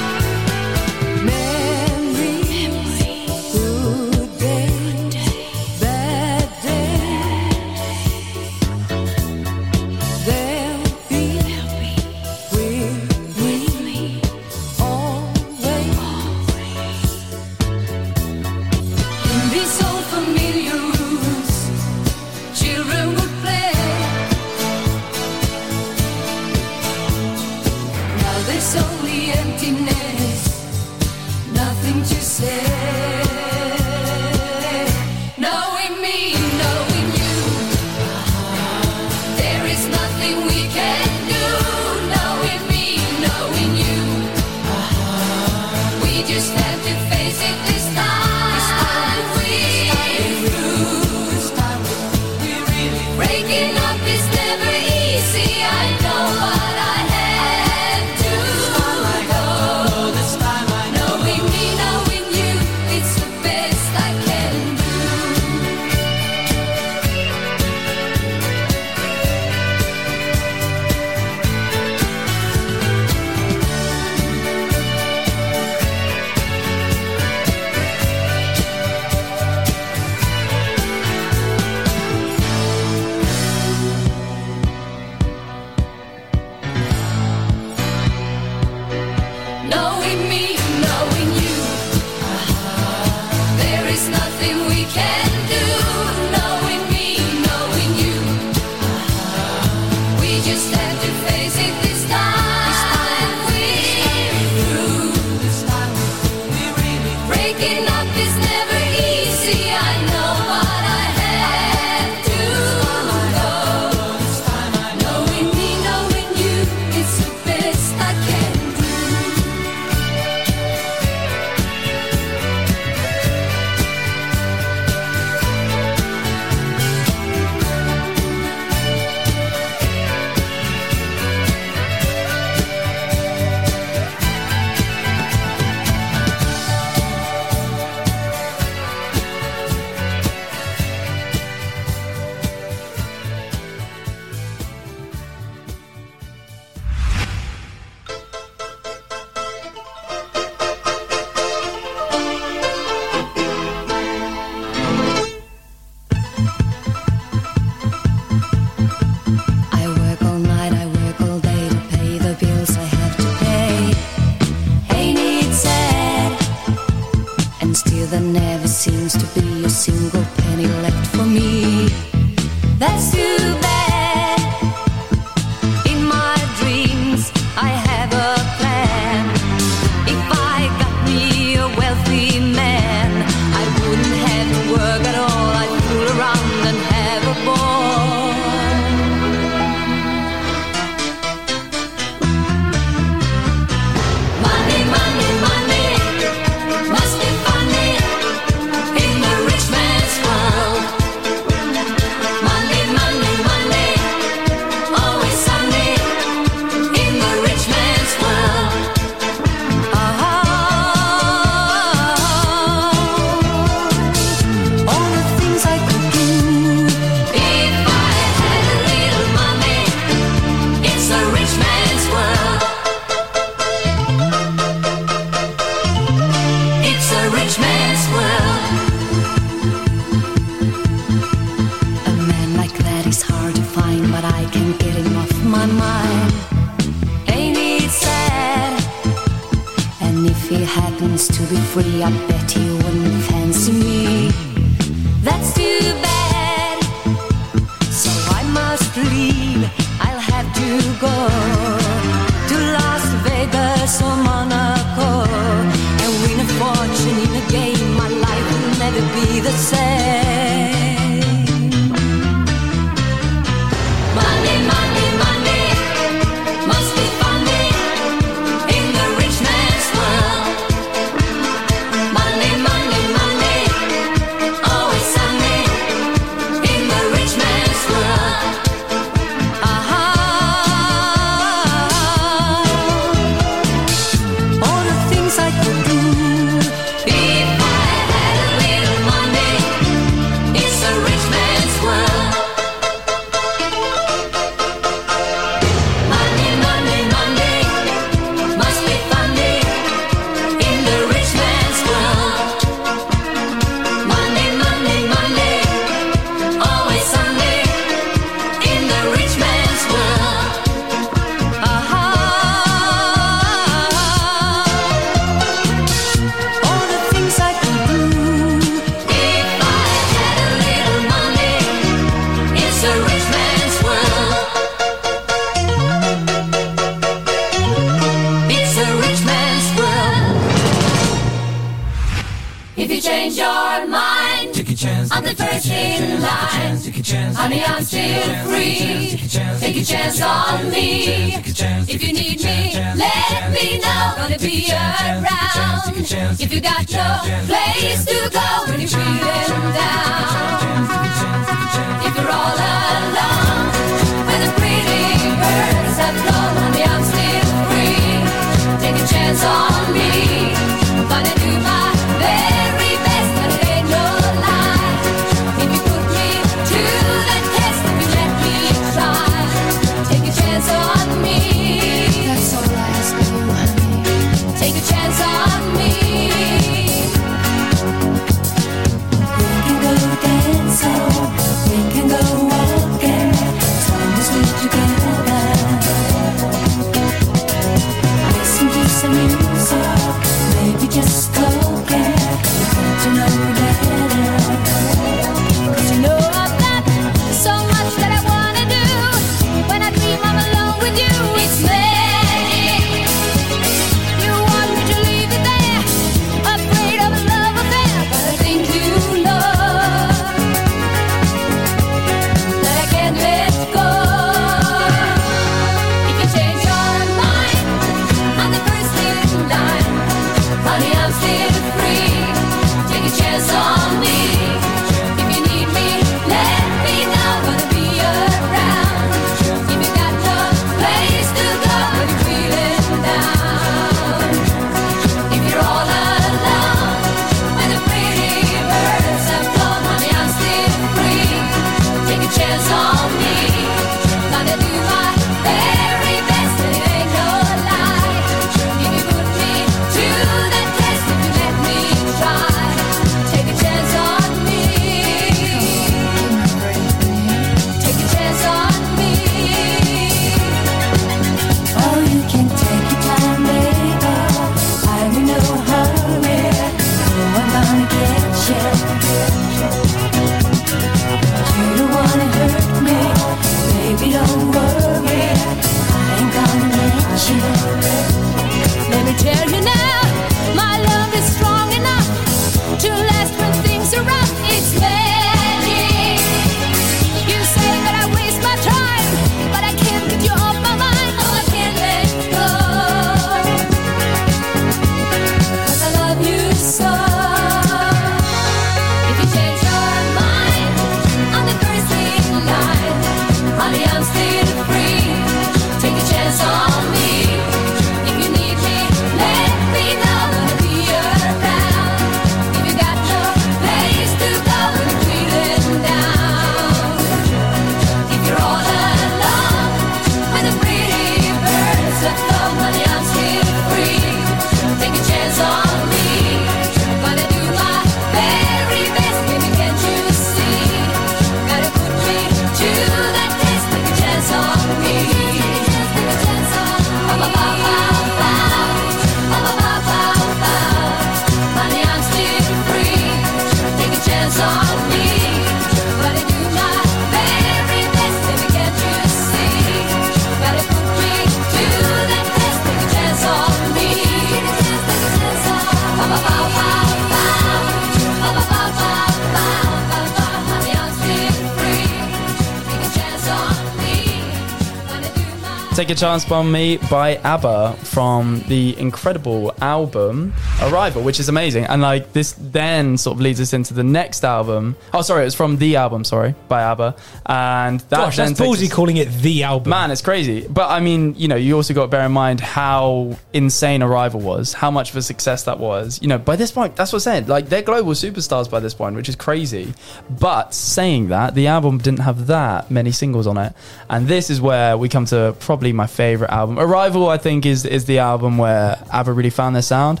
Chance on Me by ABBA from the incredible album Arrival, which is amazing. And like this then sort of leads us into the next album. Oh, sorry, it's from the album, sorry, by ABBA. And that Gosh, then that's ballsy us- calling it the album. Man, it's crazy. But I mean, you know, you also got to bear in mind how insane Arrival was, how much of a success that was. You know, by this point, that's what I said. Like, they're global superstars by this point, which is crazy. But saying that, the album didn't have that many singles on it. And this is where we come to probably my favorite album. Arrival, I think, is, is the album where ABBA really found their sound.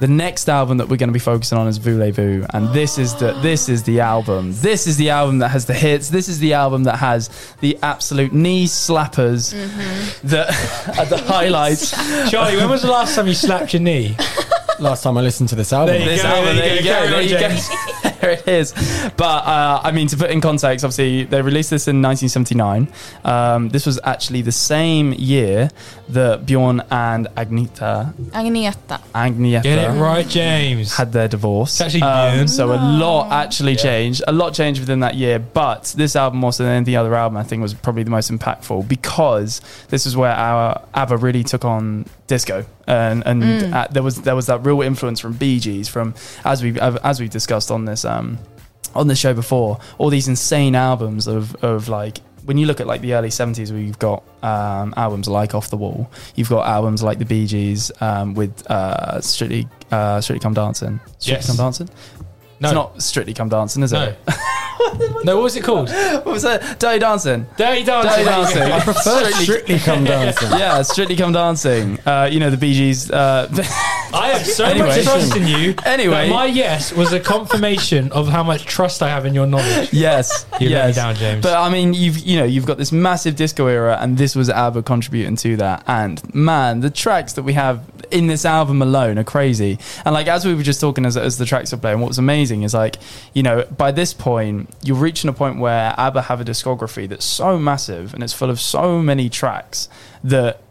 The next album that we're going to be focusing on is Voulez-Vous, and this is the this is the album. This is the album that has the hits. This is the album that has the absolute knee slappers, mm-hmm. that [LAUGHS] are the highlights. Charlie, when was the last time you slapped your knee? [LAUGHS] Last time I listened to this album. There you This go, album, there there you you go, go, there you go. [LAUGHS] James. there it is. But uh, I mean, to put in context, obviously they released this in 1979. Um, this was actually the same year that Björn and Agnetha, Agnetha. Agnetha, Get it right, James. had their divorce. It's actually Björn. so a lot actually changed. A lot changed within that year. But this album, more so than any other album, I think was probably the most impactful because this is where our ABBA really took on disco, and and uh, there was there was that real influence from Bee Gees, from as we as we've discussed on this um on this show before, all these insane albums of of like. When you look at like the early '70s, where you've got um, albums like Off the Wall, you've got albums like the Bee Gees um, with uh, Strictly uh, Strictly Come Dancing. Strictly Yes. Come Dancing. No. It's not Strictly Come Dancing, is No. it? [LAUGHS] no, what was it called? [LAUGHS] What was that? Dirty Dancing. Dirty Dancing. Dirty Dancing. I prefer Strictly Come Dancing. [LAUGHS] yeah, Strictly Come Dancing. Uh, you know the Bee Gees. Uh, I have so [LAUGHS] Anyway. much trust in you. Anyway. my yes was a confirmation of how much trust I have in your knowledge. yes, You let me down, James. But I mean, you've you know you've got this massive disco era, and this was ABBA contributing to that. And man, the tracks that we have in this album alone are crazy. And like as we were just talking as, as the tracks are playing, what was amazing is like you know by this point you're reaching a point where ABBA have a discography that's so massive and it's full of so many tracks that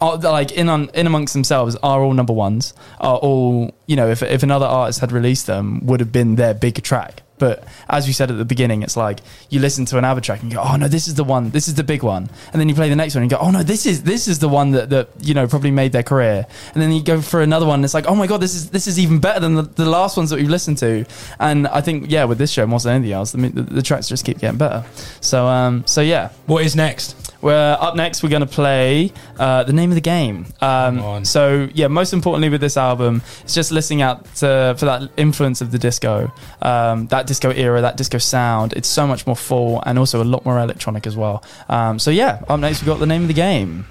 are like in on in amongst themselves are all number ones are all you know if, if another artist had released them would have been their big track but as you said at the beginning it's like you listen to an ABBA track and go oh no this is the one this is the big one. And then you play the next one and go oh no this is this is the one that, that you know probably made their career. And then you go for another one and it's like oh my god this is this is even better than the, the last ones that we've listened to. And I think yeah with this show more than anything else the, the, the tracks just keep getting better. So um so yeah. What is next? We're up next. We're going to play uh, the name of the game. Um, so yeah, most importantly with this album, it's just listening out to, for that influence of the disco, um, that disco era, that disco sound. It's so much more full and also a lot more electronic as well. Um, so yeah, up next we've got the name of the game.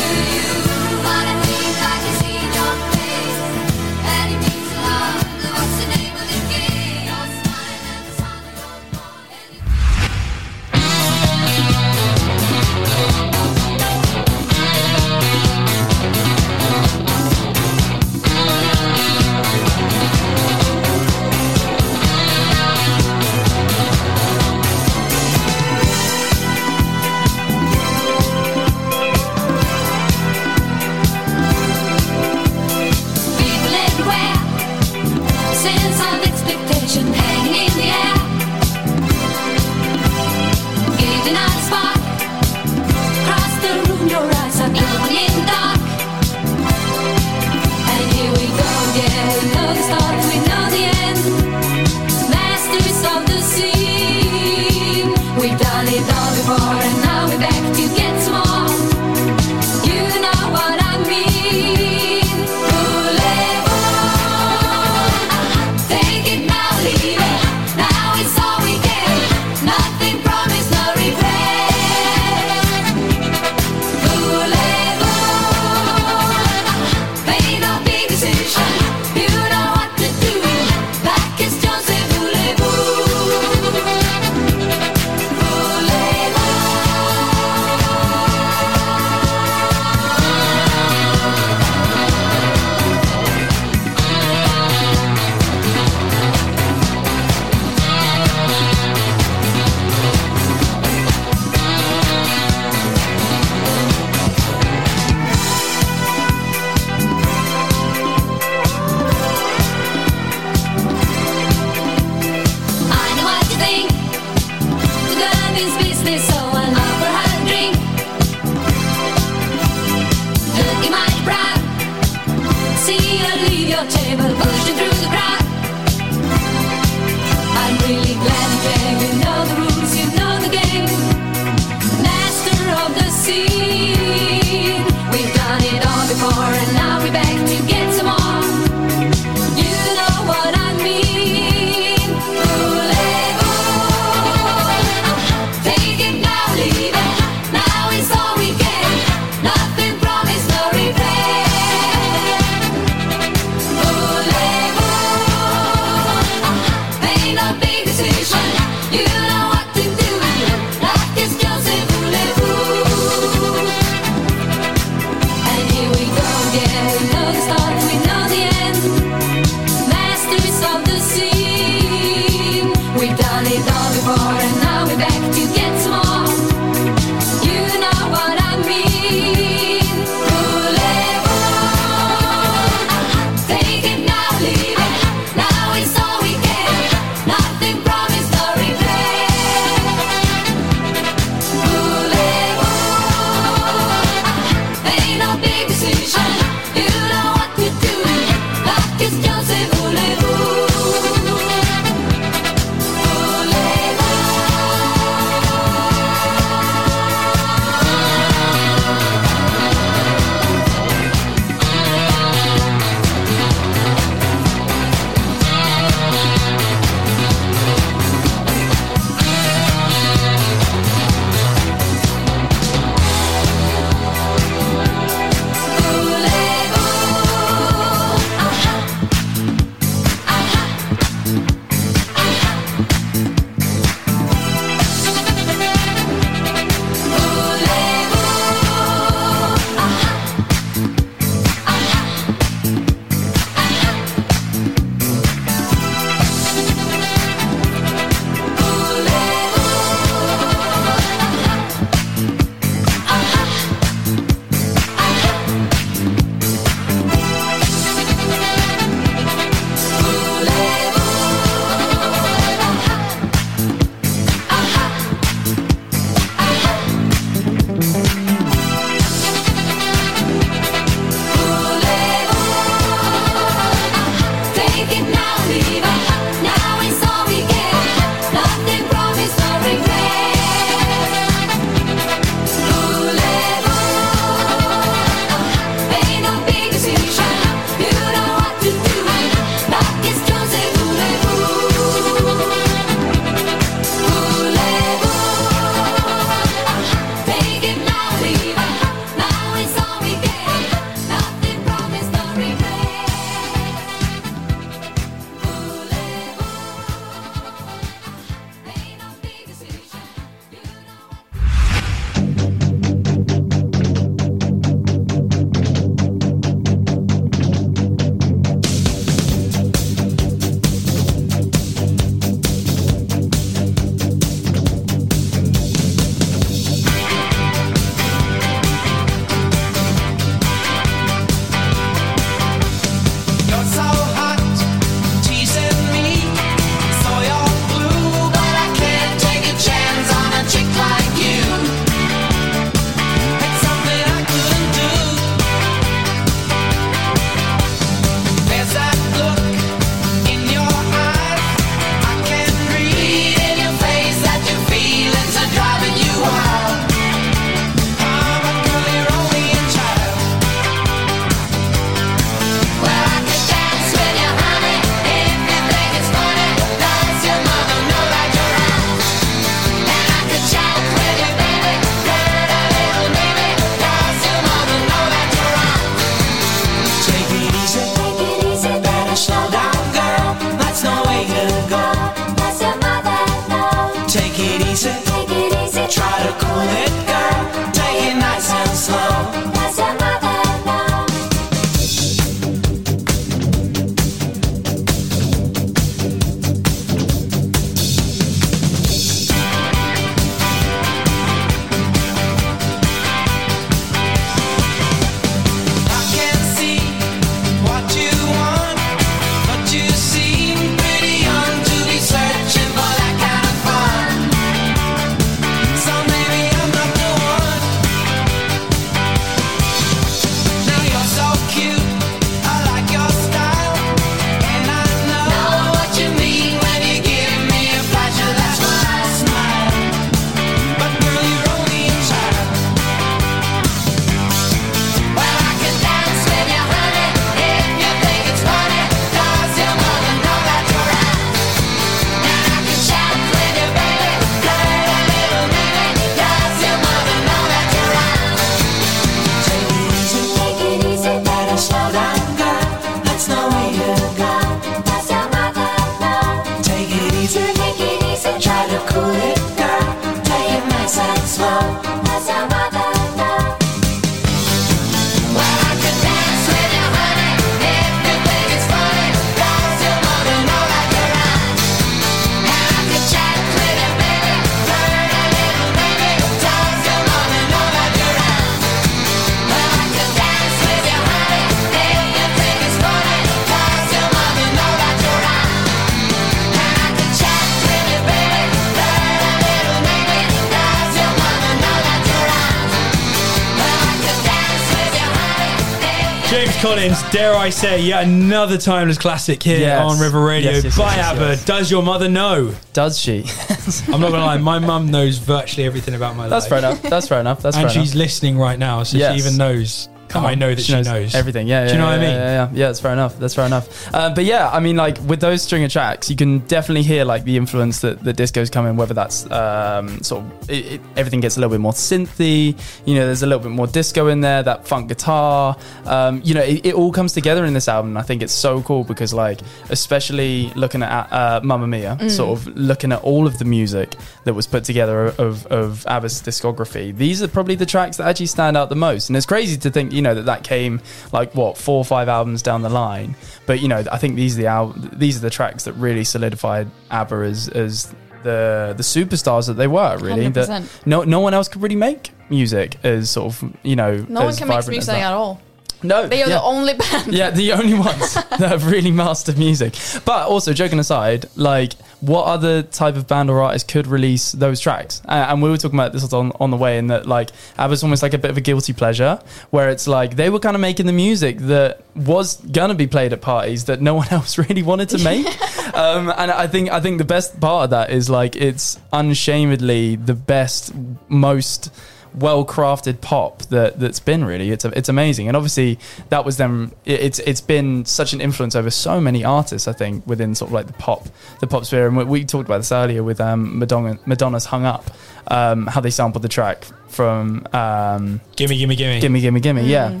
Dare I say, yet another timeless classic here Yes. on River Radio Yes, yes, by yes, yes, ABBA. yes. Does your mother know? Does she? [LAUGHS] I'm not gonna lie, my mum knows virtually everything about my life. That's life. fair enough. That's fair enough. That's and fair enough. And she's listening right now, so Yes. she even knows. I know that she, knows. everything. Yeah, yeah. Do you know yeah, what I mean? Yeah, yeah, yeah. Yeah, that's fair enough. That's fair enough. Uh, but yeah, I mean, like with those stringer tracks, you can definitely hear like the influence that the disco's come in. Whether that's um, sort of it, it, everything gets a little bit more synthy. You know, there's a little bit more disco in there. That funk guitar. Um, you know, it, it all comes together in this album. I think it's so cool because like, especially looking at uh, Mamma Mia, sort of looking at all of the music that was put together of of ABBA's discography. These are probably the tracks that actually stand out the most. And it's crazy to think, you know, that that came like what four or five albums down the line. But you know, I think these are the al- these are the tracks that really solidified ABBA as as the the superstars that they were. Really, that 100%. no no one else could really make music as sort of you know. No one can make music at all. No, They are yeah. the only band. Yeah, the only ones [LAUGHS] that have really mastered music. But also, joking aside, like, what other type of band or artist could release those tracks? Uh, and we were talking about this on, on the way, and that, like, ABBA's almost like a bit of a guilty pleasure, where it's like they were kind of making the music that was gonna be played at parties that no one [LAUGHS] else really wanted to make. [LAUGHS] um, and I think I think the best part of that is like it's unashamedly the best, most well crafted pop that that's been really it's it's amazing. And obviously that was them it- it's it's been such an influence over so many artists I think within sort of like the pop the pop sphere. And we, we talked about this earlier with um, Madonna Madonna's Hung Up um, how they sampled the track from um, gimme, gimme, gimme. gimme gimme gimme yeah.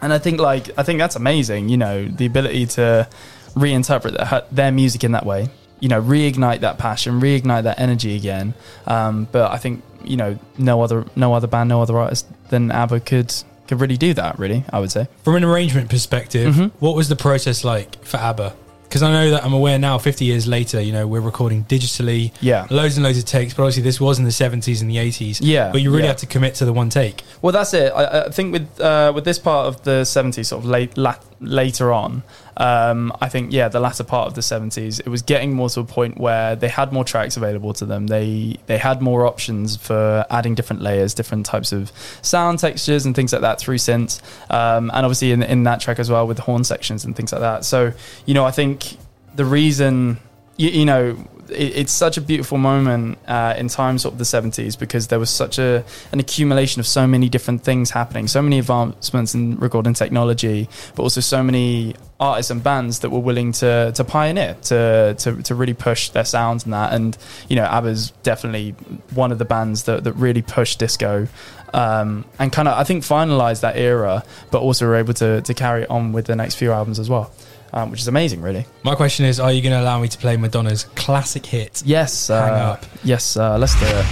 And I think like I think that's amazing you know the ability to reinterpret their, their music in that way you know reignite that passion reignite that energy again um, but I think you know no other no other band no other artist than ABBA could could really do that really I would say From an arrangement perspective, Mhm. what was the process like for ABBA? Because I know that I'm aware now, 50 years later, you know, we're recording digitally, yeah loads and loads of takes, but obviously this was in the 70s and the 80s. Yeah, But you really yeah. had to commit to the one take. Well, that's it. I, I think with uh, with this part of the '70s, sort of late, lat, later on, um, I think yeah, the latter part of the '70s, it was getting more to a point where they had more tracks available to them. They they had more options for adding different layers, different types of sound textures and things like that through synths, um, and obviously in in that track as well with the horn sections and things like that. So you know, I think the reason you, you know it, it's such a beautiful moment uh, in time sort of the 70s because there was such a an accumulation of so many different things happening. So many advancements in recording technology but also so many artists and bands that were willing to to pioneer to to, to really push their sounds and that. And you know ABBA's definitely one of the bands that, that really pushed disco um, and kind of I think finalized that era but also were able to to carry it on with the next few albums as well um, which is amazing really My question is, are you going to allow me to play Madonna's classic hit? Yes. Hang uh, up. Yes, uh, let's do it.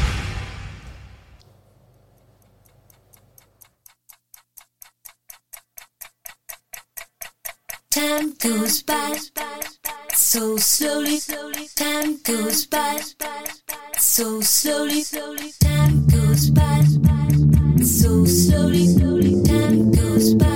Time goes by so slowly. Time goes by so slowly. Time goes by so slowly. Time goes by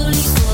Absolutely.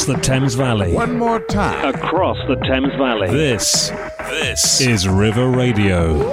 Across the Thames Valley. One more time. Across the Thames Valley. This, this is River Radio.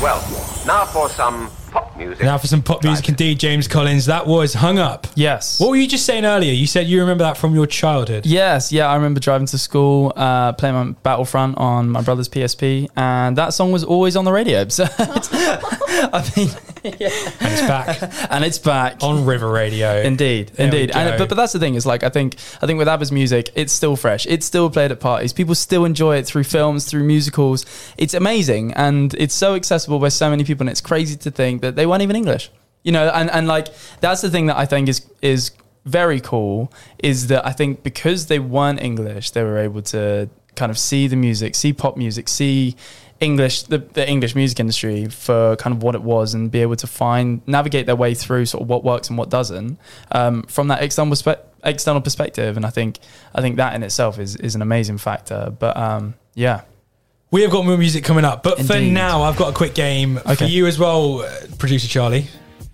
Well, now for some pop music. Now for some pop music indeed, James Collins. That was Hung Up. Yes. What were you just saying earlier? You said you remember that from your childhood. Yes, yeah, I remember driving to school, uh, playing my Battlefront on my brother's PSP, and that song was always on the radio. [LAUGHS] So, [LAUGHS] I mean, [LAUGHS] And it's back [LAUGHS] and it's back. on River Radio. Indeed, There indeed, and but but that's the thing is like I think I think with ABBA's music, it's still fresh. It's still played at parties. People still enjoy it through films, through musicals. It's amazing, and it's so accessible by so many people. And it's crazy to think that they weren't even English. You know, and and like that's the thing that I think is is very cool is that I think because they weren't English, they were able to kind of see the music, see pop music, see English, the, the English music industry for kind of what it was and be able to find, navigate their way through sort of what works and what doesn't um, from that external perspe- external perspective. And I think, I think that in itself is, is an amazing factor. But um, yeah. We have got more music coming up, but for now, I've got a quick game for Okay. you as well, uh, producer Charlie.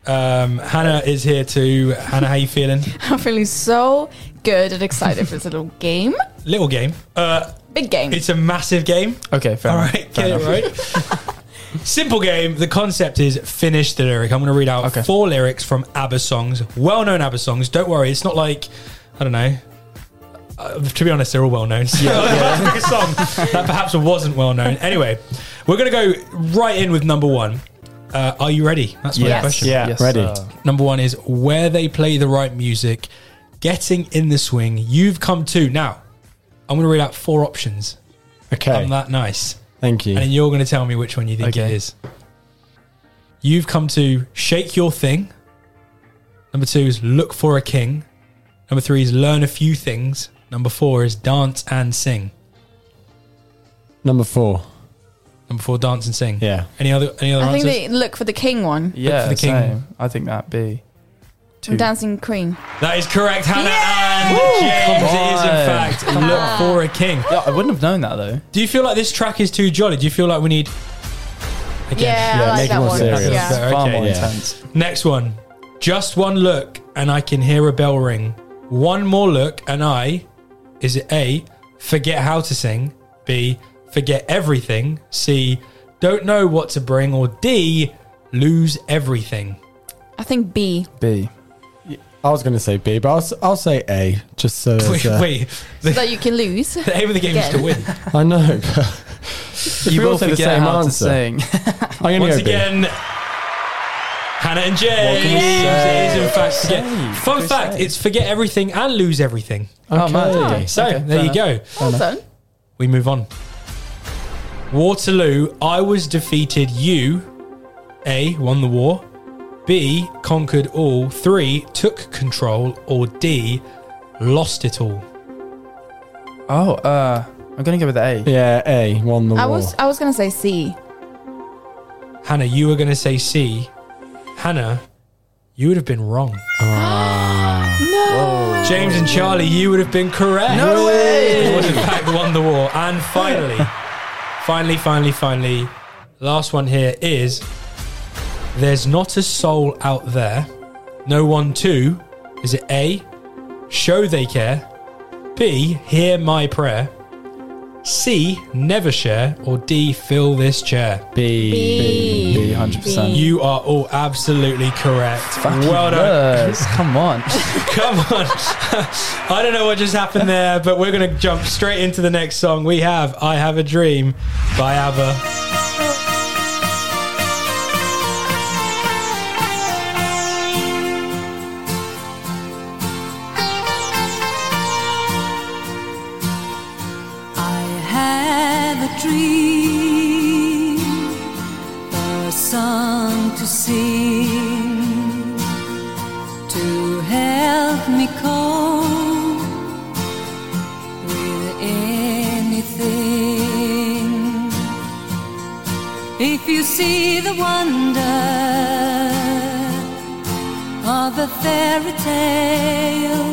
Um, Hannah is here too. Hannah, how you feeling? [LAUGHS] I'm feeling so good and excited for this little game. Little game. Uh, Big game. it's a massive game. Okay, fair All enough. right, Fair get it enough. right. [LAUGHS] Simple game. The concept is finish the lyric. I'm going to read out Okay. four lyrics from ABBA songs, well-known ABBA songs. Don't worry, it's not like I don't know. Uh, to be honest, they're all well known. So [LAUGHS] pick a song that perhaps wasn't well known. Anyway, we're going to go right in with number one. Uh, are you ready? That's my Yes. question. Yeah, Yes, ready. sir. Number one is where they play the right music, getting in the swing. You've come to now. I'm going to read out four options. Okay. I'm that nice. Thank you. And then you're going to tell me which one you think it Okay. is. You've come to shake your thing. Number two is look for a king. Number three is learn a few things. Number four is dance and sing. Number four. Number four, dance and sing. Yeah. Any other any other I think answers? they look for the king one. Yeah, for the king. same. I think that be. Two. Dancing Queen. that is correct, Hannah and Woo! James. It is in on. fact look for a king. Yeah, I wouldn't have known that though. Do you feel like this track is too jolly? Do you feel like we need again? Yeah, Yeah, I like make that more one. serious. Yeah. Better. Far Okay, more intense. Next one. Just one look and I can hear a bell ring. One more look and I is it A, forget how to sing, B, forget everything, C, don't know what to bring, or D, lose everything. I think B. B. I was going to say B, but I'll, s- I'll say A, just so. [LAUGHS] Wait, there's, uh, wait. So that you can lose. the aim of the game is to win. [LAUGHS] I know. But You we all will say the same answer, to sing. I'm going Once to go B. again, Hannah and James. can we It say? is in fact forget. Fun What fact: say? it's forget everything and lose everything. Oh, man. Okay. Okay. So Okay, there fair you go. Well done. We move on. Waterloo, I was defeated. You, A, won the war. B, conquered all. Three, took control. Or D, lost it all. Oh, uh, I'm gonna go with A. Yeah, A, won the I war. was I was gonna say C. Hannah, you were going to say C. Hannah, you would have been wrong. [GASPS] No. James and Charlie, you would have been correct. No way! It was in fact won the war. And finally, [LAUGHS] finally, finally, finally, last one here is there's not a soul out there. No one to. Is it A, show they care? B, hear my prayer? C, never share? Or D, fill this chair? B. B. B, 100%. You are all absolutely correct. well done. Yes, [LAUGHS] come on. Come on. [LAUGHS] I don't know what just happened there, but we're going to jump straight into the next song. We have I Have a Dream by ABBA. Dream, a song to sing, to help me cope with anything. If you see the wonder of a fairy tale.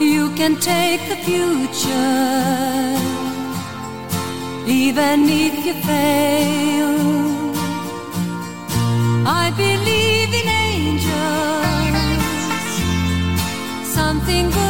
You can take the future, even if you fail. I believe in angels, something good.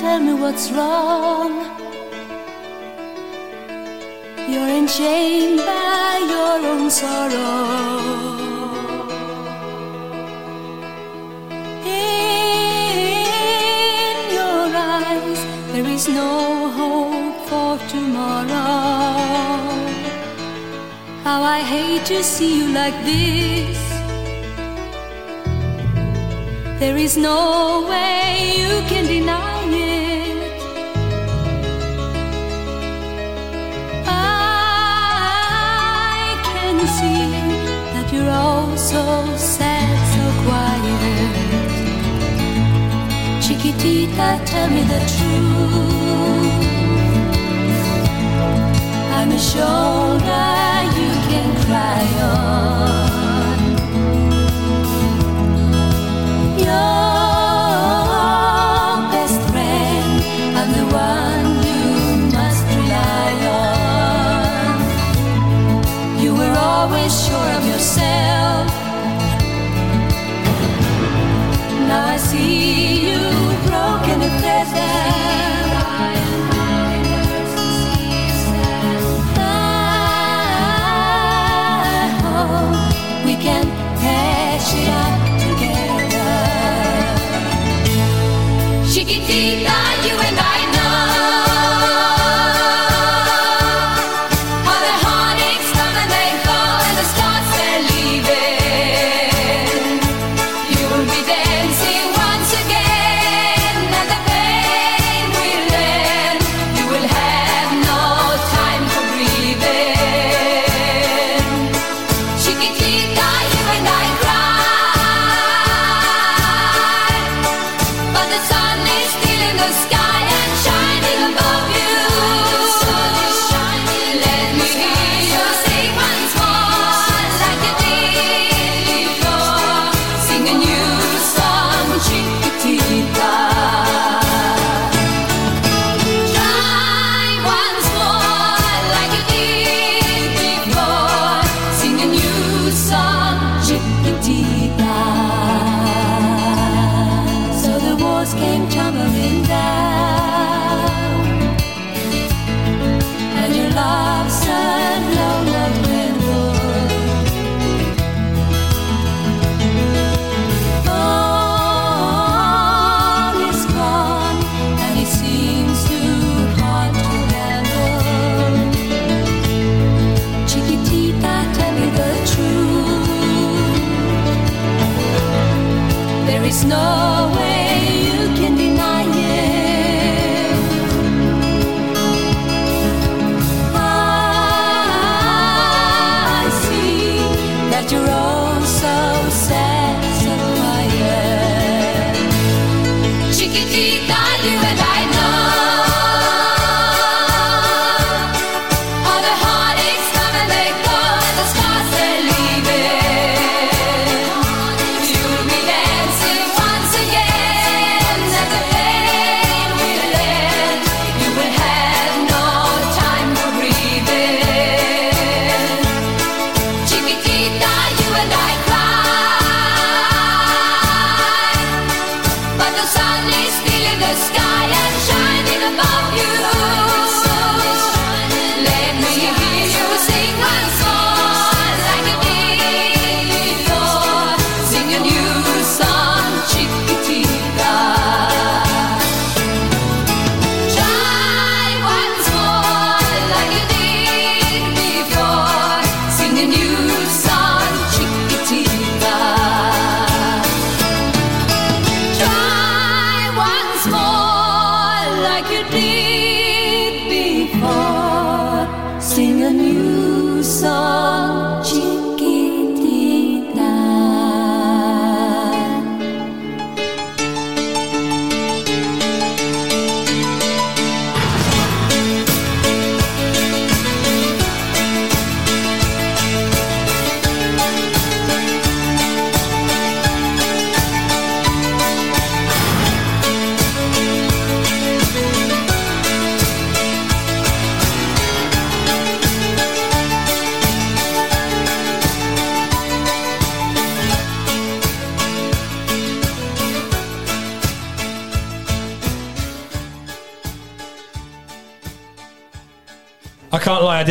tell me what's wrong. to see you like this. There is no way you can deny it. I can see that you're all so sad, so quiet. Chiquitita, tell me the truth. I'm a shoulder cry on. vida.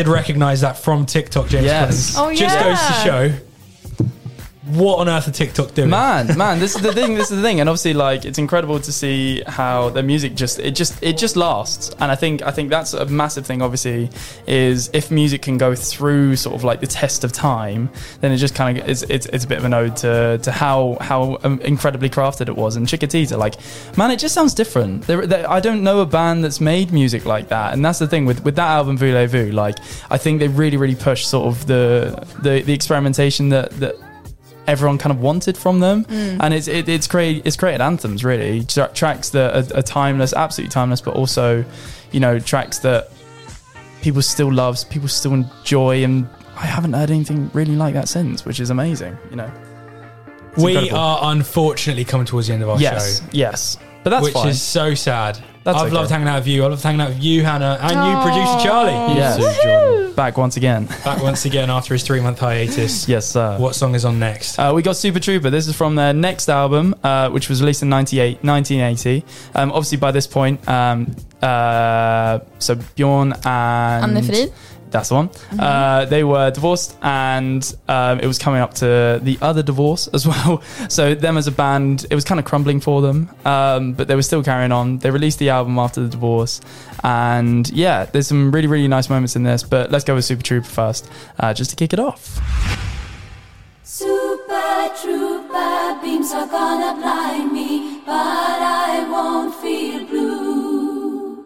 Did recognize that from TikTok, James. Yes. Clemens. Oh, Just yeah. goes to show what on earth are TikTok doing? Man, [LAUGHS] man, this is the thing. This is the thing, and obviously, like, it's incredible to see how the music just it just it just lasts. And I think I think that's a massive thing. Obviously, is if music can go through sort of like the test of time, then it just kind of it's, it's it's a bit of an ode to to how how um, incredibly crafted it was. And Chiquitita, like, man, it just sounds different. There, there, I don't know a band that's made music like that, and that's the thing with with that album Voulez-Vous. Like, I think they really really pushed sort of the the the experimentation that that everyone kind of wanted from them, mm. and it's it, it's created it's created anthems really. Tra- tracks that are, are timeless, absolutely timeless, but also you know tracks that people still loves, people still enjoy, and I haven't heard anything really like that since, which is amazing. You know, It's we incredible. are unfortunately coming towards the end of our yes, show, yes, but that's which fine. is so sad. That's I've okay. loved hanging out with you. I loved hanging out with you, Hannah, and you, producer Charlie. yeah, back once again. [LAUGHS] Back once again after his three month hiatus. [LAUGHS] yes, sir. What song is on next? Uh, we got Super Trooper. This is from their next album, uh, which was released in 98, 1980. Um, obviously, by this point, um, uh, so Björn and Anni-Frid. That's the one. Uh, they were divorced, and um, it was coming up to the other divorce as [LAUGHS] well. So them as a band, it was kind of crumbling for them, um, but they were still carrying on. They released the album after the divorce, and yeah, there's some really really nice moments in this. But let's go with Super Trooper first, uh, just to kick it off. Super trooper beams are gonna blind me, but I won't feel blue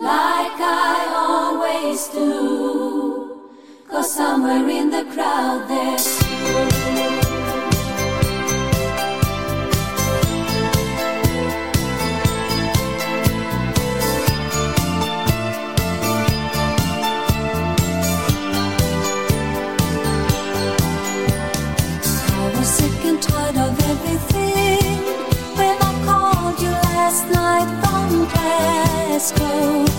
like I always do. Cause somewhere in the crowd there's sick and tired of everything when I called you. Last night i was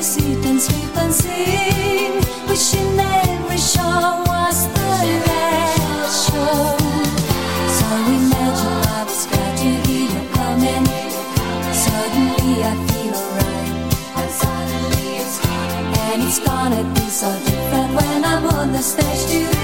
Is sit and sleep and sing, wishing every show was the last show. So imagine I was glad to hear you coming. Suddenly I feel alright, and suddenly it's gone. And it's gonna be so different when I'm on the stage tonight.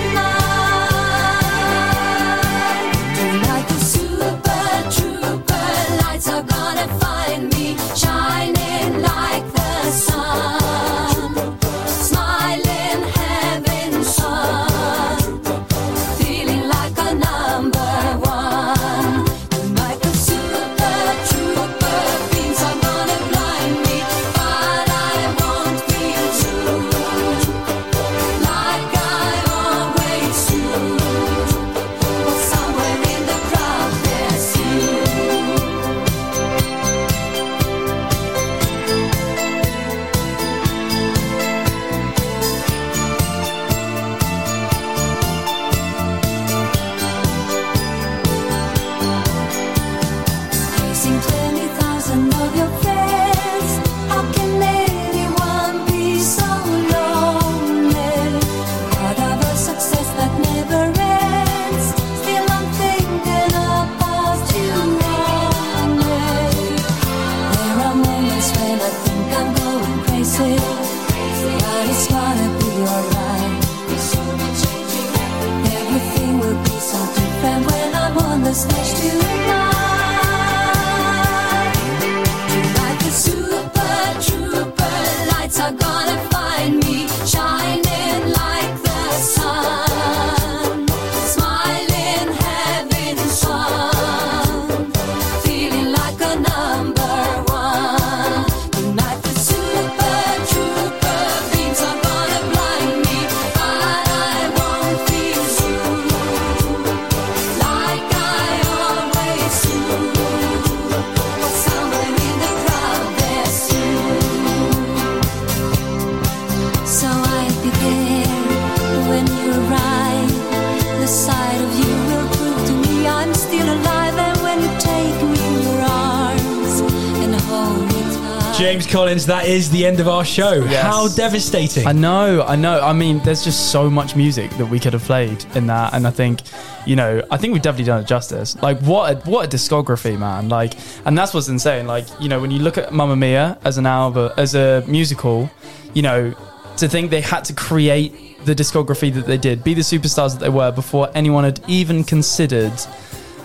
Collins, that is the end of our show. Yes. How devastating. I know, I know. I mean, there's just so much music that we could have played in that, and I think, you know, I think we've definitely done it justice. Like, what, a, what a discography, man! Like, and that's what's insane. Like, you know, when you look at Mamma Mia as an album, as a musical, you know, to think they had to create the discography that they did, be the superstars that they were before anyone had even considered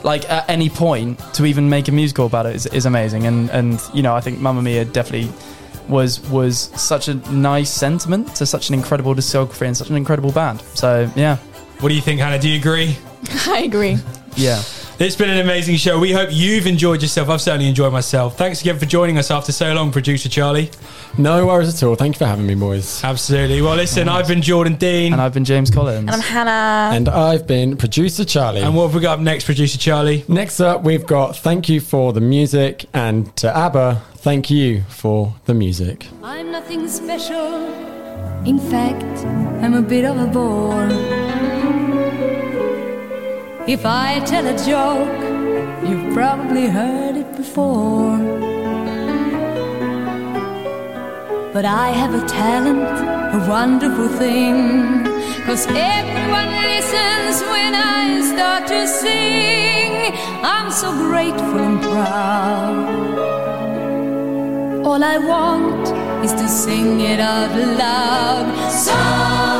like at any point to even make a musical about it is, is amazing and and you know I think Mamma Mia definitely was was such a nice sentiment to such an incredible discography and such an incredible band so yeah what do you think, Hannah? Do you agree? [LAUGHS] I agree. yeah It's been an amazing show. We hope you've enjoyed yourself. I've certainly enjoyed myself. Thanks again for joining us after so long, producer Charlie. No worries at all. Thank you for having me, boys. Absolutely. Well, listen, I've been Jordan Dean. and I've been James Collins And I'm Hannah. And I've been producer Charlie. And what have we got up next, producer Charlie? Next up, we've got thank you for the music, and to ABBA, thank you for the music. I'm nothing special. In fact, I'm a bit of a bore. If I tell a joke, you've probably heard it before. But I have a talent, a wonderful thing. Cause everyone listens when I start to sing. I'm so grateful and proud. All I want is to sing it out loud. So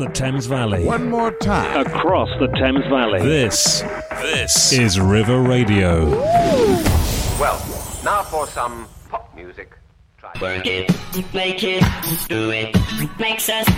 across the Thames Valley. One more time. Across the Thames Valley. This, this is River Radio. Well, now for some pop music. Try Work it, make it, do it, makes us